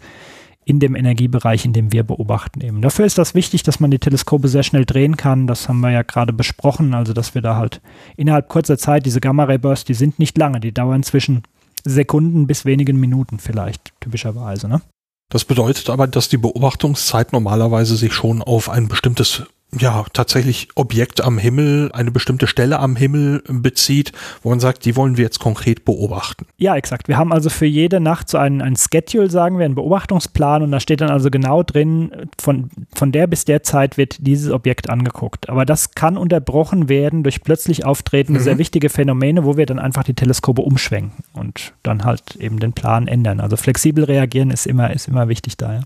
in dem Energiebereich, in dem wir beobachten eben. Dafür ist das wichtig, dass man die Teleskope sehr schnell drehen kann. Das haben wir ja gerade besprochen. Also, dass wir da halt innerhalb kurzer Zeit diese Gamma-Ray-Bursts, die sind nicht lange, die dauern zwischen Sekunden bis wenigen Minuten vielleicht, typischerweise. Ne? Das bedeutet aber, dass die Beobachtungszeit normalerweise sich schon auf ein bestimmtes ja, tatsächlich Objekt am Himmel, eine bestimmte Stelle am Himmel bezieht, wo man sagt, die wollen wir jetzt konkret beobachten. Ja, exakt. Wir haben also für jede Nacht so ein, ein Schedule, sagen wir, einen Beobachtungsplan und da steht dann also genau drin, von, von der bis der Zeit wird dieses Objekt angeguckt. Aber das kann unterbrochen werden durch plötzlich auftretende, mhm. sehr wichtige Phänomene, wo wir dann einfach die Teleskope umschwenken und dann halt eben den Plan ändern. Also flexibel reagieren ist immer, ist immer wichtig da, ja.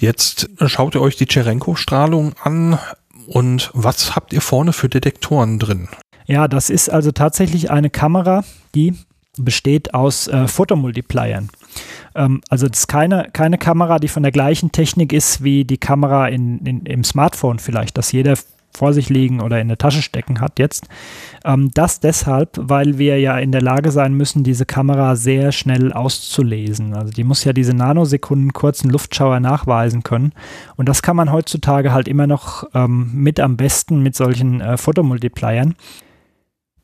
Jetzt schaut ihr euch die Cherenko-Strahlung an und was habt ihr vorne für Detektoren drin? Ja, das ist also tatsächlich eine Kamera, die besteht aus äh, Fotomultipliern. Ähm, also das ist keine, keine Kamera, die von der gleichen Technik ist wie die Kamera in, in, im Smartphone vielleicht, dass jeder vor sich liegen oder in der Tasche stecken hat jetzt. Ähm, das deshalb, weil wir ja in der Lage sein müssen, diese Kamera sehr schnell auszulesen. Also die muss ja diese Nanosekunden kurzen Luftschauer nachweisen können. Und das kann man heutzutage halt immer noch ähm, mit am besten mit solchen äh, Fotomultipliern.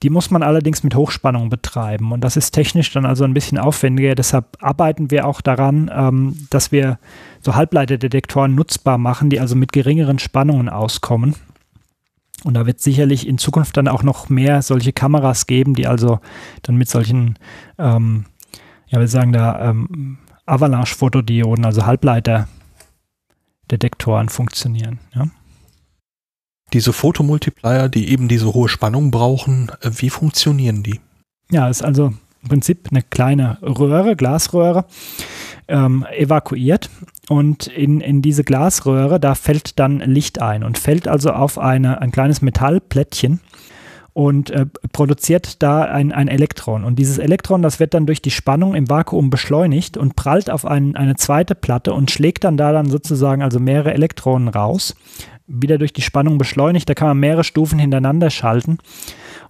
Die muss man allerdings mit Hochspannung betreiben und das ist technisch dann also ein bisschen aufwendiger. Deshalb arbeiten wir auch daran, ähm, dass wir so Halbleiterdetektoren nutzbar machen, die also mit geringeren Spannungen auskommen. Und da wird sicherlich in Zukunft dann auch noch mehr solche Kameras geben, die also dann mit solchen, ähm, ja, wir sagen da, ähm, Avalanche-Fotodioden, also Halbleiter-Detektoren funktionieren. Ja. Diese Fotomultiplier, die eben diese hohe Spannung brauchen, äh, wie funktionieren die? Ja, ist also im Prinzip eine kleine Röhre, Glasröhre, ähm, evakuiert und in, in diese Glasröhre, da fällt dann Licht ein und fällt also auf eine, ein kleines Metallplättchen und äh, produziert da ein, ein Elektron. Und dieses Elektron, das wird dann durch die Spannung im Vakuum beschleunigt und prallt auf ein, eine zweite Platte und schlägt dann da dann sozusagen also mehrere Elektronen raus. Wieder durch die Spannung beschleunigt, da kann man mehrere Stufen hintereinander schalten.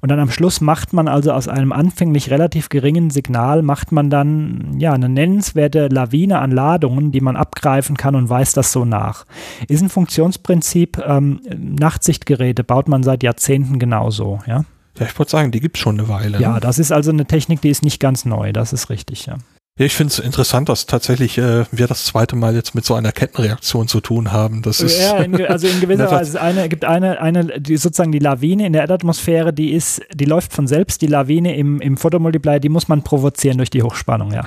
Und dann am Schluss macht man also aus einem anfänglich relativ geringen Signal, macht man dann ja eine nennenswerte Lawine an Ladungen, die man abgreifen kann und weist das so nach. Ist ein Funktionsprinzip, ähm, Nachtsichtgeräte baut man seit Jahrzehnten genauso, ja. Ja, ich wollte sagen, die gibt es schon eine Weile. Ja, ne? das ist also eine Technik, die ist nicht ganz neu, das ist richtig, ja. Ja, ich finde es interessant, dass tatsächlich äh, wir das zweite Mal jetzt mit so einer Kettenreaktion zu tun haben. Das ist ja, in, [laughs] also in gewisser Weise eine, gibt eine, eine, die sozusagen die Lawine in der Erdatmosphäre, die ist, die läuft von selbst. Die Lawine im, im Photomultiplier, die muss man provozieren durch die Hochspannung, ja.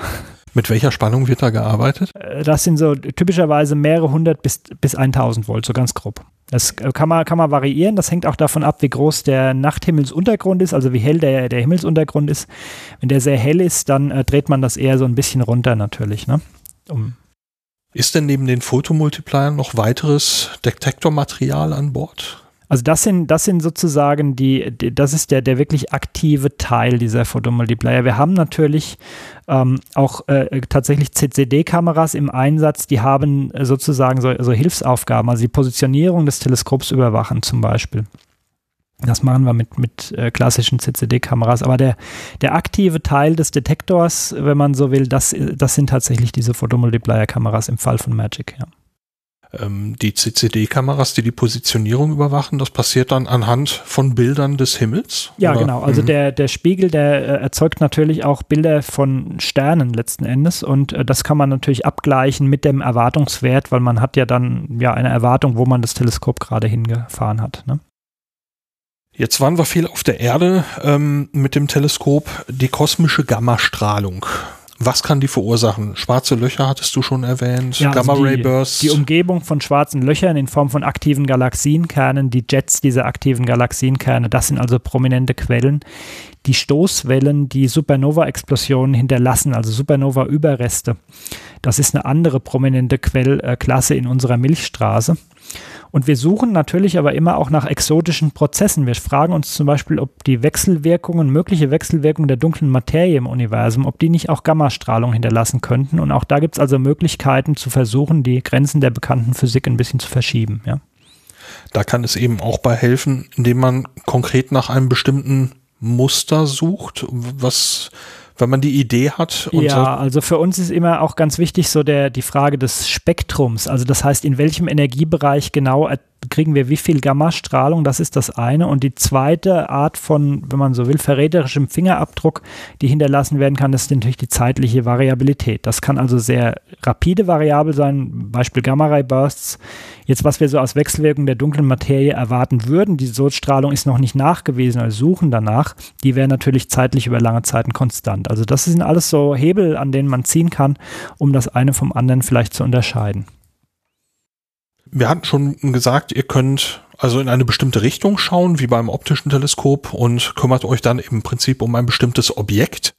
Mit welcher Spannung wird da gearbeitet? Äh, das sind so typischerweise mehrere hundert bis, bis 1000 Volt, so ganz grob. Das kann man, kann man variieren. Das hängt auch davon ab, wie groß der Nachthimmelsuntergrund ist, also wie hell der, der Himmelsuntergrund ist. Wenn der sehr hell ist, dann äh, dreht man das eher so ein bisschen runter natürlich. Ne? Um ist denn neben den Fotomultipliern noch weiteres Detektormaterial an Bord? Also das sind, das sind sozusagen die, die, das ist der, der wirklich aktive Teil dieser Photomultiplier. Wir haben natürlich ähm, auch äh, tatsächlich CCD-Kameras im Einsatz, die haben äh, sozusagen so, so Hilfsaufgaben, also die Positionierung des Teleskops überwachen zum Beispiel. Das machen wir mit, mit äh, klassischen CCD-Kameras. Aber der, der aktive Teil des Detektors, wenn man so will, das, das sind tatsächlich diese Photomultiplier-Kameras im Fall von Magic. Ja. Ähm, die CCD-Kameras, die die Positionierung überwachen, das passiert dann anhand von Bildern des Himmels? Ja, oder? genau. Also mhm. der, der Spiegel, der äh, erzeugt natürlich auch Bilder von Sternen letzten Endes und äh, das kann man natürlich abgleichen mit dem Erwartungswert, weil man hat ja dann ja eine Erwartung, wo man das Teleskop gerade hingefahren hat. Ne? Jetzt waren wir viel auf der Erde ähm, mit dem Teleskop. Die kosmische Gammastrahlung was kann die verursachen? Schwarze Löcher hattest du schon erwähnt, ja, also Gamma-Ray-Bursts. Die, die, Umgebung von schwarzen Löchern in Form von aktiven Galaxienkernen, die Jets dieser aktiven Galaxienkerne, das sind also prominente Quellen. Die Stoßwellen, die Supernova-Explosionen hinterlassen, also Supernova-Überreste, das ist eine andere prominente Quellklasse in unserer Milchstraße. Und wir suchen natürlich aber immer auch nach exotischen Prozessen. Wir fragen uns zum Beispiel, ob die Wechselwirkungen, mögliche Wechselwirkungen der dunklen Materie im Universum, ob die nicht auch Gammastrahlung hinterlassen könnten. Und auch da gibt es also Möglichkeiten zu versuchen, die Grenzen der bekannten Physik ein bisschen zu verschieben. Ja. Da kann es eben auch bei helfen, indem man konkret nach einem bestimmten Muster sucht, was wenn man die Idee hat. ja, so also für uns ist immer auch ganz wichtig so der, die Frage des Spektrums. Also das heißt, in welchem Energiebereich genau kriegen wir wie viel Gammastrahlung, das ist das eine. Und die zweite Art von, wenn man so will, verräterischem Fingerabdruck, die hinterlassen werden kann, ist natürlich die zeitliche Variabilität. Das kann also sehr rapide variabel sein, Beispiel Gamma-Ray-Bursts. Jetzt, was wir so aus Wechselwirkung der dunklen Materie erwarten würden, die Sodstrahlung ist noch nicht nachgewiesen, also suchen danach, die wäre natürlich zeitlich über lange Zeiten konstant. Also das sind alles so Hebel, an denen man ziehen kann, um das eine vom anderen vielleicht zu unterscheiden. Wir hatten schon gesagt, ihr könnt also in eine bestimmte Richtung schauen, wie beim optischen Teleskop und kümmert euch dann im Prinzip um ein bestimmtes Objekt.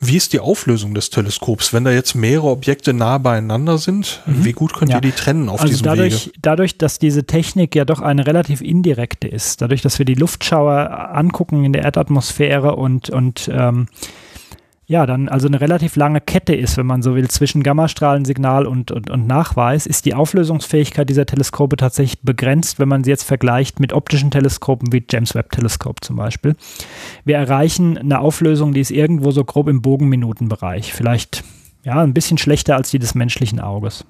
Wie ist die Auflösung des Teleskops, wenn da jetzt mehrere Objekte nah beieinander sind? Mhm. Wie gut könnt ja. ihr die trennen auf also diesem dadurch, Wege? Dadurch, dass diese Technik ja doch eine relativ indirekte ist, dadurch, dass wir die Luftschauer angucken in der Erdatmosphäre und, und ähm, ja, dann also eine relativ lange Kette ist, wenn man so will, zwischen Gammastrahlensignal und, und, und Nachweis, ist die Auflösungsfähigkeit dieser Teleskope tatsächlich begrenzt, wenn man sie jetzt vergleicht mit optischen Teleskopen wie James Webb Teleskop zum Beispiel. Wir erreichen eine Auflösung, die ist irgendwo so grob im Bogenminutenbereich, vielleicht ja ein bisschen schlechter als die des menschlichen Auges.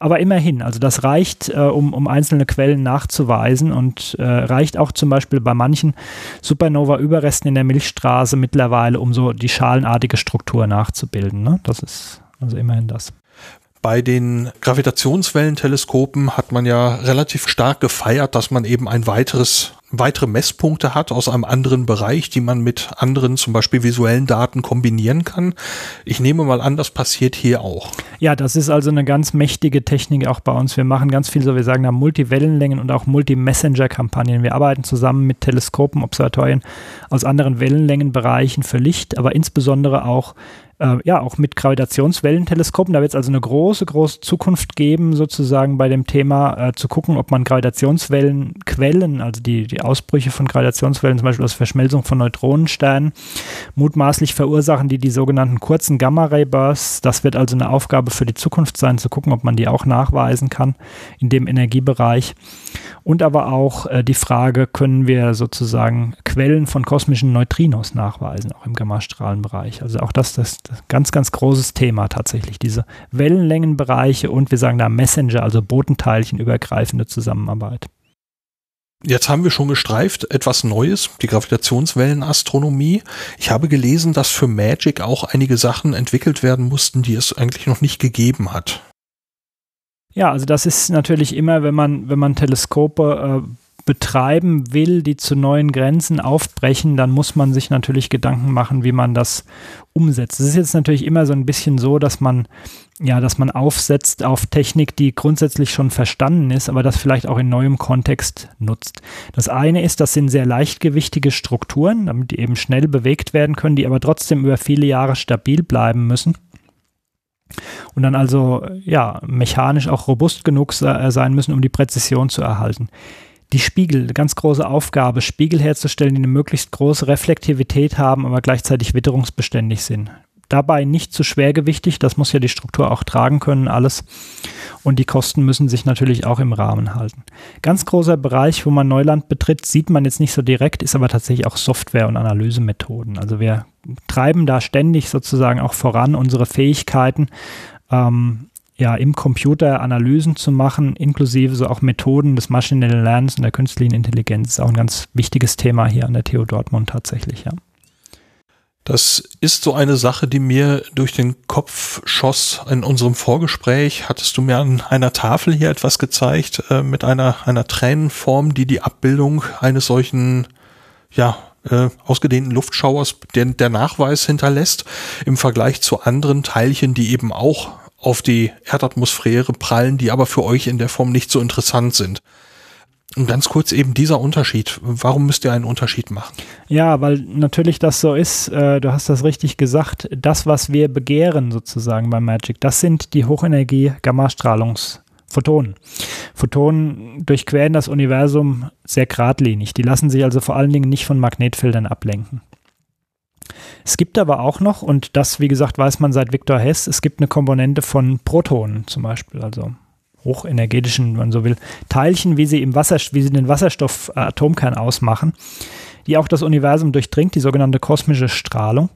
Aber immerhin, also das reicht, äh, um, um einzelne Quellen nachzuweisen und äh, reicht auch zum Beispiel bei manchen Supernova-Überresten in der Milchstraße mittlerweile, um so die schalenartige Struktur nachzubilden. Ne? Das ist also immerhin das. Bei den Gravitationswellenteleskopen hat man ja relativ stark gefeiert, dass man eben ein weiteres weitere Messpunkte hat aus einem anderen Bereich, die man mit anderen, zum Beispiel visuellen Daten kombinieren kann. Ich nehme mal an, das passiert hier auch. Ja, das ist also eine ganz mächtige Technik auch bei uns. Wir machen ganz viel, so wir sagen da Multiwellenlängen und auch Multi-Messenger-Kampagnen. Wir arbeiten zusammen mit Teleskopen, Observatorien aus anderen Wellenlängenbereichen für Licht, aber insbesondere auch äh, ja auch mit Gravitationswellenteleskopen. Da wird es also eine große, große Zukunft geben, sozusagen bei dem Thema äh, zu gucken, ob man Gravitationswellenquellen, also die, die Ausbrüche von Gravitationswellen, zum Beispiel aus Verschmelzung von Neutronensternen, mutmaßlich verursachen, die die sogenannten kurzen Gamma-Ray-Bursts. Das wird also eine Aufgabe für die Zukunft sein, zu gucken, ob man die auch nachweisen kann in dem Energiebereich. Und aber auch äh, die Frage, können wir sozusagen Quellen von kosmischen Neutrinos nachweisen, auch im Gammastrahlenbereich. Also auch das, das, das ganz, ganz großes Thema tatsächlich, diese Wellenlängenbereiche und wir sagen da Messenger, also Botenteilchen übergreifende Zusammenarbeit. Jetzt haben wir schon gestreift, etwas Neues, die Gravitationswellenastronomie. Ich habe gelesen, dass für Magic auch einige Sachen entwickelt werden mussten, die es eigentlich noch nicht gegeben hat. Ja, also das ist natürlich immer, wenn man, wenn man Teleskope äh, betreiben will, die zu neuen Grenzen aufbrechen, dann muss man sich natürlich Gedanken machen, wie man das umsetzt. Es ist jetzt natürlich immer so ein bisschen so, dass man ja, dass man aufsetzt auf Technik, die grundsätzlich schon verstanden ist, aber das vielleicht auch in neuem Kontext nutzt. Das eine ist, das sind sehr leichtgewichtige Strukturen, damit die eben schnell bewegt werden können, die aber trotzdem über viele Jahre stabil bleiben müssen und dann also ja mechanisch auch robust genug sein müssen, um die Präzision zu erhalten. Die Spiegel, ganz große Aufgabe, Spiegel herzustellen, die eine möglichst große Reflektivität haben, aber gleichzeitig witterungsbeständig sind. Dabei nicht zu schwergewichtig, das muss ja die Struktur auch tragen können, alles. Und die Kosten müssen sich natürlich auch im Rahmen halten. Ganz großer Bereich, wo man Neuland betritt, sieht man jetzt nicht so direkt, ist aber tatsächlich auch Software und Analysemethoden. Also wir treiben da ständig sozusagen auch voran unsere Fähigkeiten, ähm, ja, im Computer Analysen zu machen, inklusive so auch Methoden des maschinellen Lernens und der künstlichen Intelligenz. Ist auch ein ganz wichtiges Thema hier an der TU Dortmund tatsächlich, ja. Das ist so eine Sache, die mir durch den Kopf schoss. In unserem Vorgespräch hattest du mir an einer Tafel hier etwas gezeigt äh, mit einer, einer Tränenform, die die Abbildung eines solchen, ja, äh, ausgedehnten Luftschauers, der, der Nachweis hinterlässt im Vergleich zu anderen Teilchen, die eben auch auf die Erdatmosphäre prallen, die aber für euch in der Form nicht so interessant sind. Ganz kurz eben dieser Unterschied. Warum müsst ihr einen Unterschied machen? Ja, weil natürlich das so ist, äh, du hast das richtig gesagt, das, was wir begehren sozusagen bei Magic, das sind die Hochenergie-Gammastrahlungsphotonen. Photonen durchqueren das Universum sehr geradlinig. Die lassen sich also vor allen Dingen nicht von Magnetfeldern ablenken. Es gibt aber auch noch, und das, wie gesagt, weiß man seit Viktor Hess, es gibt eine Komponente von Protonen zum Beispiel, also hochenergetischen, wenn man so will, Teilchen, wie sie im Wasser, wie sie den Wasserstoffatomkern ausmachen, die auch das Universum durchdringt, die sogenannte kosmische Strahlung.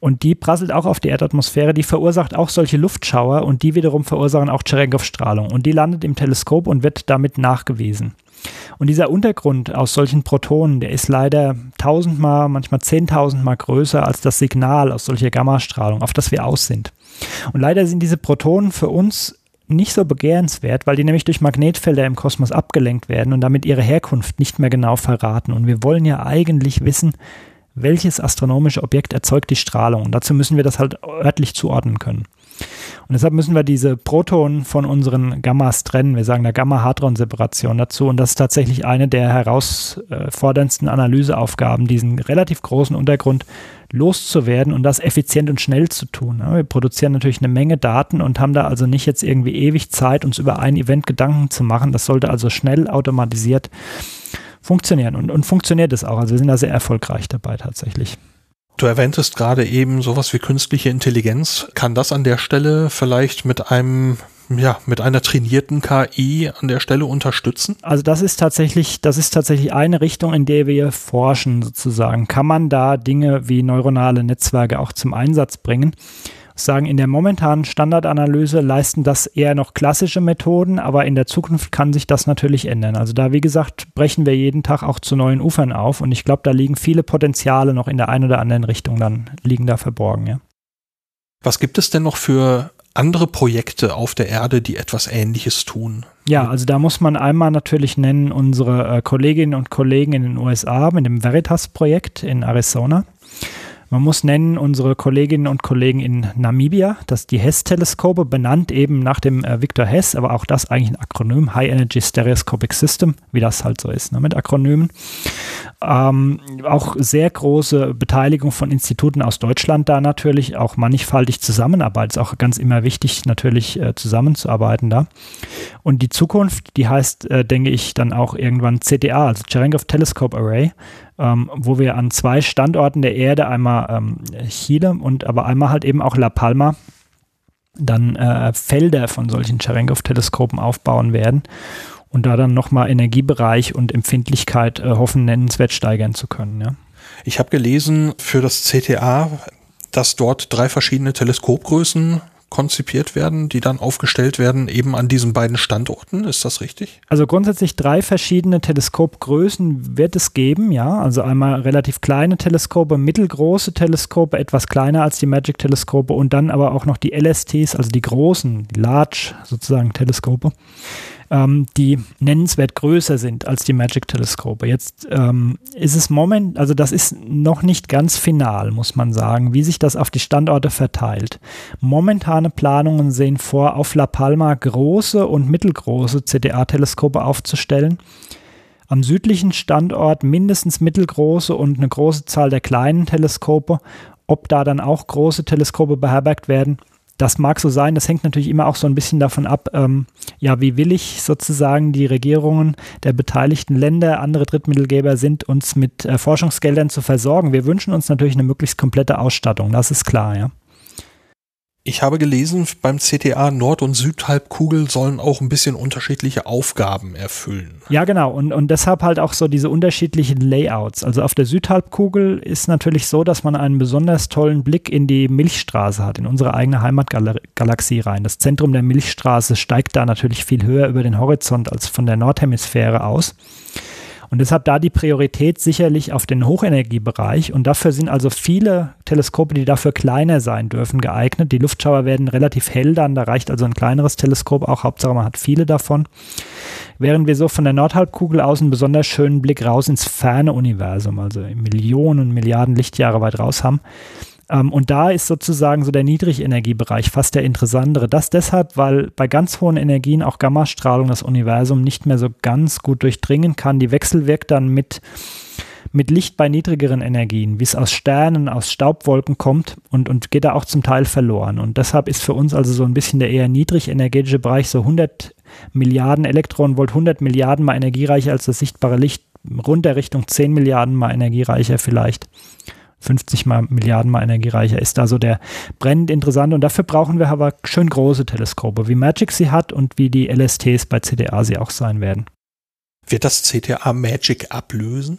Und die prasselt auch auf die Erdatmosphäre, die verursacht auch solche Luftschauer und die wiederum verursachen auch Cherenkov-Strahlung. Und die landet im Teleskop und wird damit nachgewiesen. Und dieser Untergrund aus solchen Protonen, der ist leider tausendmal, manchmal zehntausendmal größer als das Signal aus solcher Gammastrahlung, auf das wir aus sind. Und leider sind diese Protonen für uns nicht so begehrenswert, weil die nämlich durch Magnetfelder im Kosmos abgelenkt werden und damit ihre Herkunft nicht mehr genau verraten. Und wir wollen ja eigentlich wissen, welches astronomische Objekt erzeugt die Strahlung. Und dazu müssen wir das halt örtlich zuordnen können. Und deshalb müssen wir diese Protonen von unseren Gammas trennen. Wir sagen da Gamma-Hadron-Separation dazu. Und das ist tatsächlich eine der herausforderndsten Analyseaufgaben, diesen relativ großen Untergrund loszuwerden und das effizient und schnell zu tun. Wir produzieren natürlich eine Menge Daten und haben da also nicht jetzt irgendwie ewig Zeit, uns über ein Event Gedanken zu machen. Das sollte also schnell automatisiert funktionieren. Und, und funktioniert es auch. Also wir sind da sehr erfolgreich dabei tatsächlich. Du erwähntest gerade eben sowas wie künstliche Intelligenz. Kann das an der Stelle vielleicht mit einem ja, mit einer trainierten KI an der Stelle unterstützen? Also das ist tatsächlich, das ist tatsächlich eine Richtung, in der wir forschen sozusagen. Kann man da Dinge wie neuronale Netzwerke auch zum Einsatz bringen? Sagen, in der momentanen Standardanalyse leisten das eher noch klassische Methoden, aber in der Zukunft kann sich das natürlich ändern. Also da, wie gesagt, brechen wir jeden Tag auch zu neuen Ufern auf und ich glaube, da liegen viele Potenziale noch in der einen oder anderen Richtung dann liegen da verborgen, ja. Was gibt es denn noch für andere Projekte auf der Erde, die etwas Ähnliches tun? Ja, also da muss man einmal natürlich nennen unsere äh, Kolleginnen und Kollegen in den USA mit dem Veritas-Projekt in Arizona. Man muss nennen unsere Kolleginnen und Kollegen in Namibia, das die HESS-Teleskope, benannt eben nach dem äh, Victor Hess, aber auch das eigentlich ein Akronym, High Energy Stereoscopic System, wie das halt so ist ne, mit Akronymen. Ähm, auch sehr große Beteiligung von Instituten aus Deutschland da natürlich, auch mannigfaltig Zusammenarbeit, ist auch ganz immer wichtig, natürlich äh, zusammenzuarbeiten da. Und die Zukunft, die heißt, äh, denke ich, dann auch irgendwann CTA, also Cherenkov Telescope Array ähm, wo wir an zwei Standorten der Erde, einmal ähm, Chile und aber einmal halt eben auch La Palma, dann äh, Felder von solchen Cherenkov-Teleskopen aufbauen werden und da dann nochmal Energiebereich und Empfindlichkeit äh, hoffen, nennenswert steigern zu können. Ja. Ich habe gelesen für das CTA, dass dort drei verschiedene Teleskopgrößen konzipiert werden, die dann aufgestellt werden, eben an diesen beiden Standorten. Ist das richtig? Also grundsätzlich drei verschiedene Teleskopgrößen wird es geben, ja. Also einmal relativ kleine Teleskope, mittelgroße Teleskope, etwas kleiner als die Magic-Teleskope und dann aber auch noch die LSTs, also die großen, die Large sozusagen Teleskope ähm, die nennenswert größer sind als die Magic-Teleskope. Jetzt ähm, ist es moment, also das ist noch nicht ganz final, muss man sagen, wie sich das auf die Standorte verteilt. Momentane Planungen sehen vor, auf La Palma große und mittelgroße CDA-Teleskope aufzustellen. Am südlichen Standort mindestens mittelgroße und eine große Zahl der kleinen Teleskope. Ob da dann auch große Teleskope beherbergt werden, das mag so sein, das hängt natürlich immer auch so ein bisschen davon ab, ähm, ja, wie willig sozusagen die Regierungen der beteiligten Länder, andere Drittmittelgeber sind, uns mit äh, Forschungsgeldern zu versorgen. Wir wünschen uns natürlich eine möglichst komplette Ausstattung, das ist klar, ja. Ich habe gelesen, beim CTA Nord- und Südhalbkugel sollen auch ein bisschen unterschiedliche Aufgaben erfüllen. Ja, genau. Und, und deshalb halt auch so diese unterschiedlichen Layouts. Also auf der Südhalbkugel ist natürlich so, dass man einen besonders tollen Blick in die Milchstraße hat, in unsere eigene Heimatgalaxie rein. Das Zentrum der Milchstraße steigt da natürlich viel höher über den Horizont als von der Nordhemisphäre aus. Und deshalb da die Priorität sicherlich auf den Hochenergiebereich. Und dafür sind also viele Teleskope, die dafür kleiner sein dürfen, geeignet. Die Luftschauer werden relativ hell dann, da reicht also ein kleineres Teleskop auch. Hauptsache man hat viele davon. Während wir so von der Nordhalbkugel aus einen besonders schönen Blick raus ins ferne Universum, also Millionen, Milliarden Lichtjahre weit raus haben. Ähm, und da ist sozusagen so der Niedrigenergiebereich fast der interessantere. Das deshalb, weil bei ganz hohen Energien auch Gammastrahlung das Universum nicht mehr so ganz gut durchdringen kann. Die wechselwirkt dann mit, mit Licht bei niedrigeren Energien, wie es aus Sternen, aus Staubwolken kommt und, und geht da auch zum Teil verloren. Und deshalb ist für uns also so ein bisschen der eher niedrigenergetische Bereich so 100 Milliarden Elektronenvolt, 100 Milliarden mal energiereicher als das sichtbare Licht, runter Richtung 10 Milliarden mal energiereicher vielleicht. 50 mal Milliarden mal energiereicher ist da so der brennend interessant. Und dafür brauchen wir aber schön große Teleskope, wie Magic sie hat und wie die LSTs bei CDA sie auch sein werden. Wird das CTA Magic ablösen?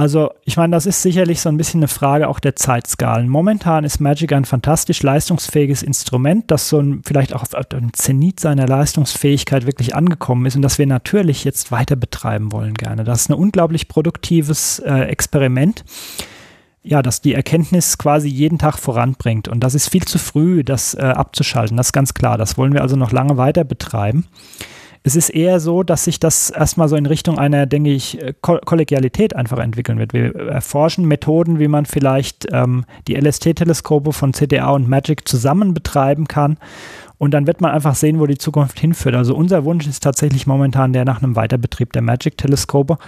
Also, ich meine, das ist sicherlich so ein bisschen eine Frage auch der Zeitskalen. Momentan ist Magic ein fantastisch leistungsfähiges Instrument, das so ein, vielleicht auch auf dem Zenit seiner Leistungsfähigkeit wirklich angekommen ist und das wir natürlich jetzt weiter betreiben wollen gerne. Das ist ein unglaublich produktives äh, Experiment ja, dass die Erkenntnis quasi jeden Tag voranbringt. Und das ist viel zu früh, das äh, abzuschalten. Das ist ganz klar. Das wollen wir also noch lange weiter betreiben. Es ist eher so, dass sich das erstmal so in Richtung einer, denke ich, äh, Ko Kollegialität einfach entwickeln wird. Wir erforschen Methoden, wie man vielleicht ähm, die LST-Teleskope von CDA und Magic zusammen betreiben kann. Und dann wird man einfach sehen, wo die Zukunft hinführt. Also unser Wunsch ist tatsächlich momentan der nach einem Weiterbetrieb der Magic-Teleskope.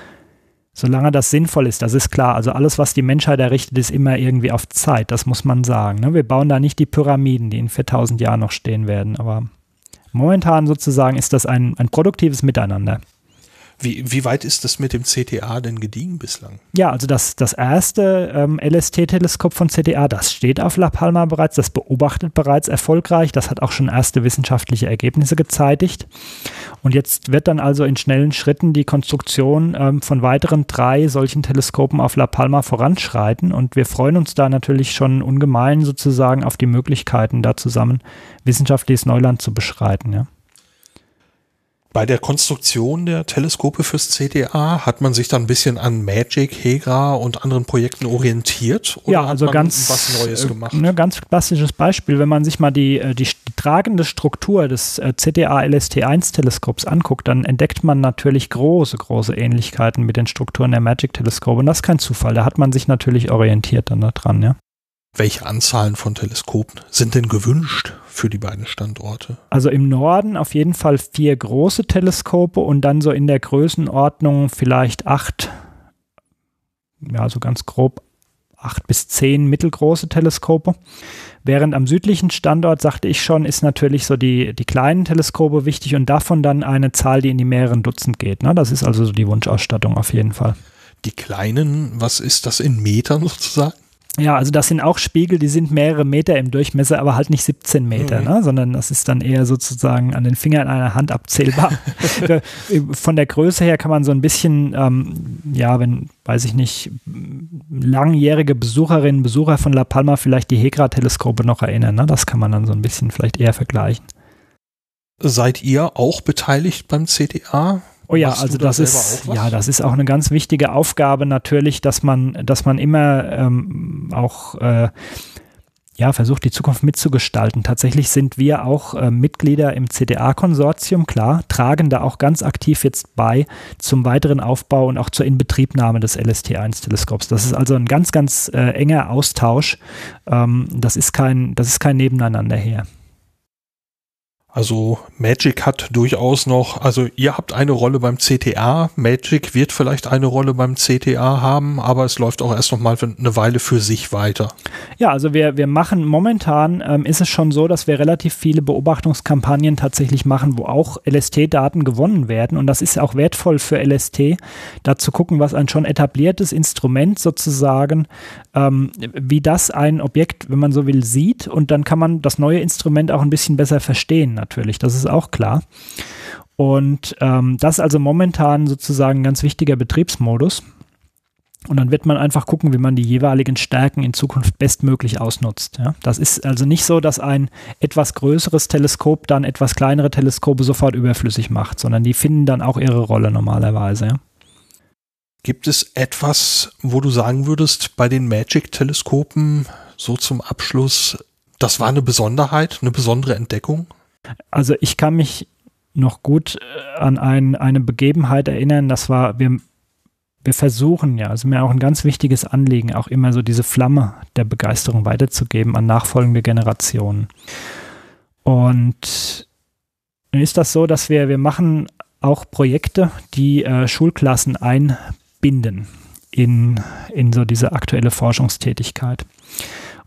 Solange das sinnvoll ist, das ist klar. Also alles, was die Menschheit errichtet, ist immer irgendwie auf Zeit. Das muss man sagen. Ne? Wir bauen da nicht die Pyramiden, die in 4000 Jahren noch stehen werden. Aber Momentan sozusagen ist das ein, ein produktives Miteinander. Wie, wie weit ist das mit dem CTA denn gediegen bislang? Ja, also das, das erste ähm, LST-Teleskop von CTA, das steht auf La Palma bereits, das beobachtet bereits erfolgreich, das hat auch schon erste wissenschaftliche Ergebnisse gezeitigt. Und jetzt wird dann also in schnellen Schritten die Konstruktion ähm, von weiteren drei solchen Teleskopen auf La Palma voranschreiten. Und wir freuen uns da natürlich schon ungemein sozusagen auf die Möglichkeiten, da zusammen wissenschaftliches Neuland zu beschreiten. Ja. Bei der Konstruktion der Teleskope fürs CDA hat man sich dann ein bisschen an Magic, Hegra und anderen Projekten orientiert? Oder ja, also ganz was Neues äh, gemacht. Ne, ganz klassisches Beispiel, wenn man sich mal die, äh, die, die tragende Struktur des äh, CDA LST1 Teleskops anguckt, dann entdeckt man natürlich große, große Ähnlichkeiten mit den Strukturen der Magic Teleskope. Und das ist kein Zufall. Da hat man sich natürlich orientiert dann daran, ja. Welche Anzahlen von Teleskopen sind denn gewünscht für die beiden Standorte? Also im Norden auf jeden Fall vier große Teleskope und dann so in der Größenordnung vielleicht acht, ja, so ganz grob acht bis zehn mittelgroße Teleskope. Während am südlichen Standort, sagte ich schon, ist natürlich so die, die kleinen Teleskope wichtig und davon dann eine Zahl, die in die mehreren Dutzend geht. Ne? Das ist also so die Wunschausstattung auf jeden Fall. Die kleinen, was ist das in Metern sozusagen? Ja, also das sind auch Spiegel, die sind mehrere Meter im Durchmesser, aber halt nicht 17 Meter, mhm. ne? sondern das ist dann eher sozusagen an den Fingern einer Hand abzählbar. [laughs] Von der Größe her kann man so ein bisschen, ähm, ja, wenn, weiß ich nicht, langjährige Besucherinnen, Besucher von La Palma vielleicht die Hegra-Teleskope noch erinnern. Ne? Das kann man dann so ein bisschen vielleicht eher vergleichen. Seid ihr auch beteiligt beim CTA? Oh ja, also das da ist ja, das ist auch eine ganz wichtige Aufgabe natürlich, dass man, dass man immer ähm, auch äh, ja, versucht, die Zukunft mitzugestalten. Tatsächlich sind wir auch äh, Mitglieder im CDA-Konsortium, klar, tragen da auch ganz aktiv jetzt bei zum weiteren Aufbau und auch zur Inbetriebnahme des LST-1-Teleskops. Das ist also ein ganz, ganz äh, enger Austausch. Ähm, das, ist kein, das ist kein Nebeneinander her. Also Magic hat durchaus noch, also ihr habt eine Rolle beim CTA, Magic wird vielleicht eine Rolle beim CTA haben, aber es läuft auch erst noch mal eine Weile für sich weiter. Ja, also wir, wir machen momentan ähm, ist es schon so, dass wir relativ viele Beobachtungskampagnen tatsächlich machen, wo auch LST-Daten gewonnen werden. Und das ist auch wertvoll für LST, da zu gucken, was ein schon etabliertes Instrument sozusagen, ähm, wie das ein Objekt, wenn man so will, sieht. Und dann kann man das neue Instrument auch ein bisschen besser verstehen natürlich, das ist auch klar. Und ähm, das ist also momentan sozusagen ein ganz wichtiger Betriebsmodus. Und dann wird man einfach gucken, wie man die jeweiligen Stärken in Zukunft bestmöglich ausnutzt. Ja? Das ist also nicht so, dass ein etwas größeres Teleskop dann etwas kleinere Teleskope sofort überflüssig macht, sondern die finden dann auch ihre Rolle normalerweise. Ja? Gibt es etwas, wo du sagen würdest, bei den Magic-Teleskopen so zum Abschluss, das war eine Besonderheit, eine besondere Entdeckung? Also ich kann mich noch gut äh, an ein, eine Begebenheit erinnern, das war, wir, wir versuchen ja, also mir auch ein ganz wichtiges Anliegen, auch immer so diese Flamme der Begeisterung weiterzugeben an nachfolgende Generationen. Und ist das so, dass wir, wir machen auch Projekte, die äh, Schulklassen einbinden in, in so diese aktuelle Forschungstätigkeit.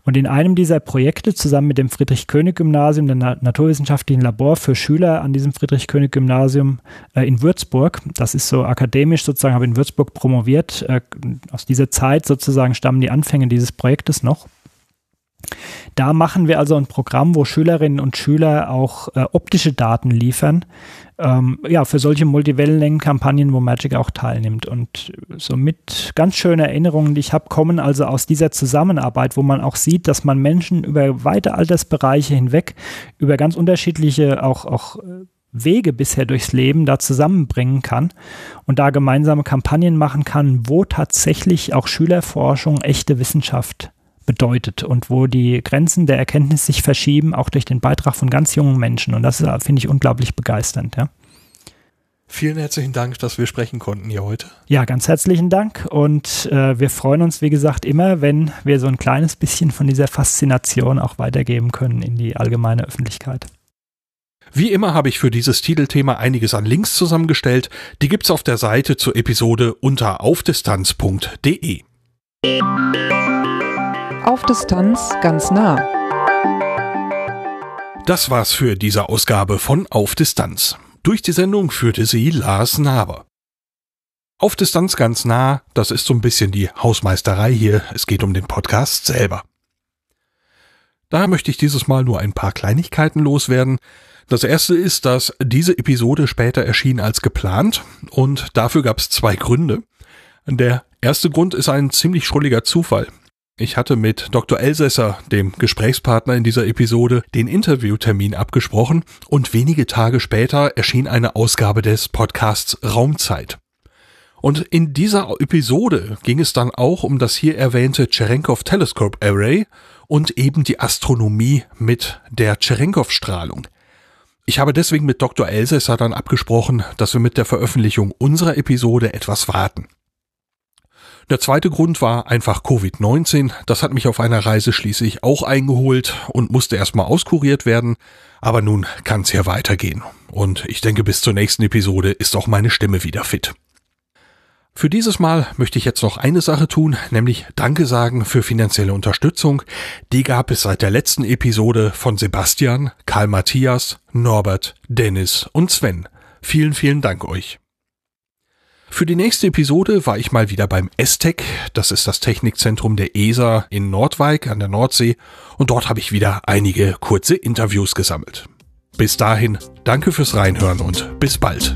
Und in einem dieser Projekte zusammen mit dem Friedrich-König-Gymnasium, dem naturwissenschaftlichen Labor für Schüler an diesem Friedrich-König-Gymnasium äh, in Würzburg, das ist so akademisch sozusagen, habe in Würzburg promoviert, äh, aus dieser Zeit sozusagen stammen die Anfänge dieses Projektes noch. Da machen wir also ein Programm, wo Schülerinnen und Schüler auch äh, optische Daten liefern, ähm, ja, für solche Multiwellenlängenkampagnen, wo Magic auch teilnimmt. Und somit ganz schöne Erinnerungen, die ich habe, kommen also aus dieser Zusammenarbeit, wo man auch sieht, dass man Menschen über weite Altersbereiche hinweg, über ganz unterschiedliche auch, auch äh, Wege bisher durchs Leben da zusammenbringen kann und da gemeinsame Kampagnen machen kann, wo tatsächlich auch Schülerforschung echte Wissenschaft bedeutet und wo die Grenzen der Erkenntnis sich verschieben, auch durch den Beitrag von ganz jungen Menschen. Und das finde ich unglaublich begeisternd. Ja. Vielen herzlichen Dank, dass wir sprechen konnten hier heute. Ja, ganz herzlichen Dank. Und äh, wir freuen uns, wie gesagt, immer, wenn wir so ein kleines bisschen von dieser Faszination auch weitergeben können in die allgemeine Öffentlichkeit. Wie immer habe ich für dieses Titelthema einiges an Links zusammengestellt. Die gibt's auf der Seite zur Episode unter aufdistanz.de auf Distanz ganz nah. Das war's für diese Ausgabe von Auf Distanz. Durch die Sendung führte sie Lars Naber. Auf Distanz ganz nah, das ist so ein bisschen die Hausmeisterei hier. Es geht um den Podcast selber. Da möchte ich dieses Mal nur ein paar Kleinigkeiten loswerden. Das erste ist, dass diese Episode später erschien als geplant und dafür gab es zwei Gründe. Der erste Grund ist ein ziemlich schrulliger Zufall. Ich hatte mit Dr. Elsässer, dem Gesprächspartner in dieser Episode, den Interviewtermin abgesprochen und wenige Tage später erschien eine Ausgabe des Podcasts Raumzeit. Und in dieser Episode ging es dann auch um das hier erwähnte Cherenkov Telescope Array und eben die Astronomie mit der Cherenkov-Strahlung. Ich habe deswegen mit Dr. Elsässer dann abgesprochen, dass wir mit der Veröffentlichung unserer Episode etwas warten. Der zweite Grund war einfach Covid-19. Das hat mich auf einer Reise schließlich auch eingeholt und musste erstmal auskuriert werden. Aber nun kann es ja weitergehen. Und ich denke, bis zur nächsten Episode ist auch meine Stimme wieder fit. Für dieses Mal möchte ich jetzt noch eine Sache tun, nämlich Danke sagen für finanzielle Unterstützung. Die gab es seit der letzten Episode von Sebastian, Karl Matthias, Norbert, Dennis und Sven. Vielen, vielen Dank euch. Für die nächste Episode war ich mal wieder beim ESTEC, das ist das Technikzentrum der ESA in Nordwijk an der Nordsee, und dort habe ich wieder einige kurze Interviews gesammelt. Bis dahin, danke fürs Reinhören und bis bald.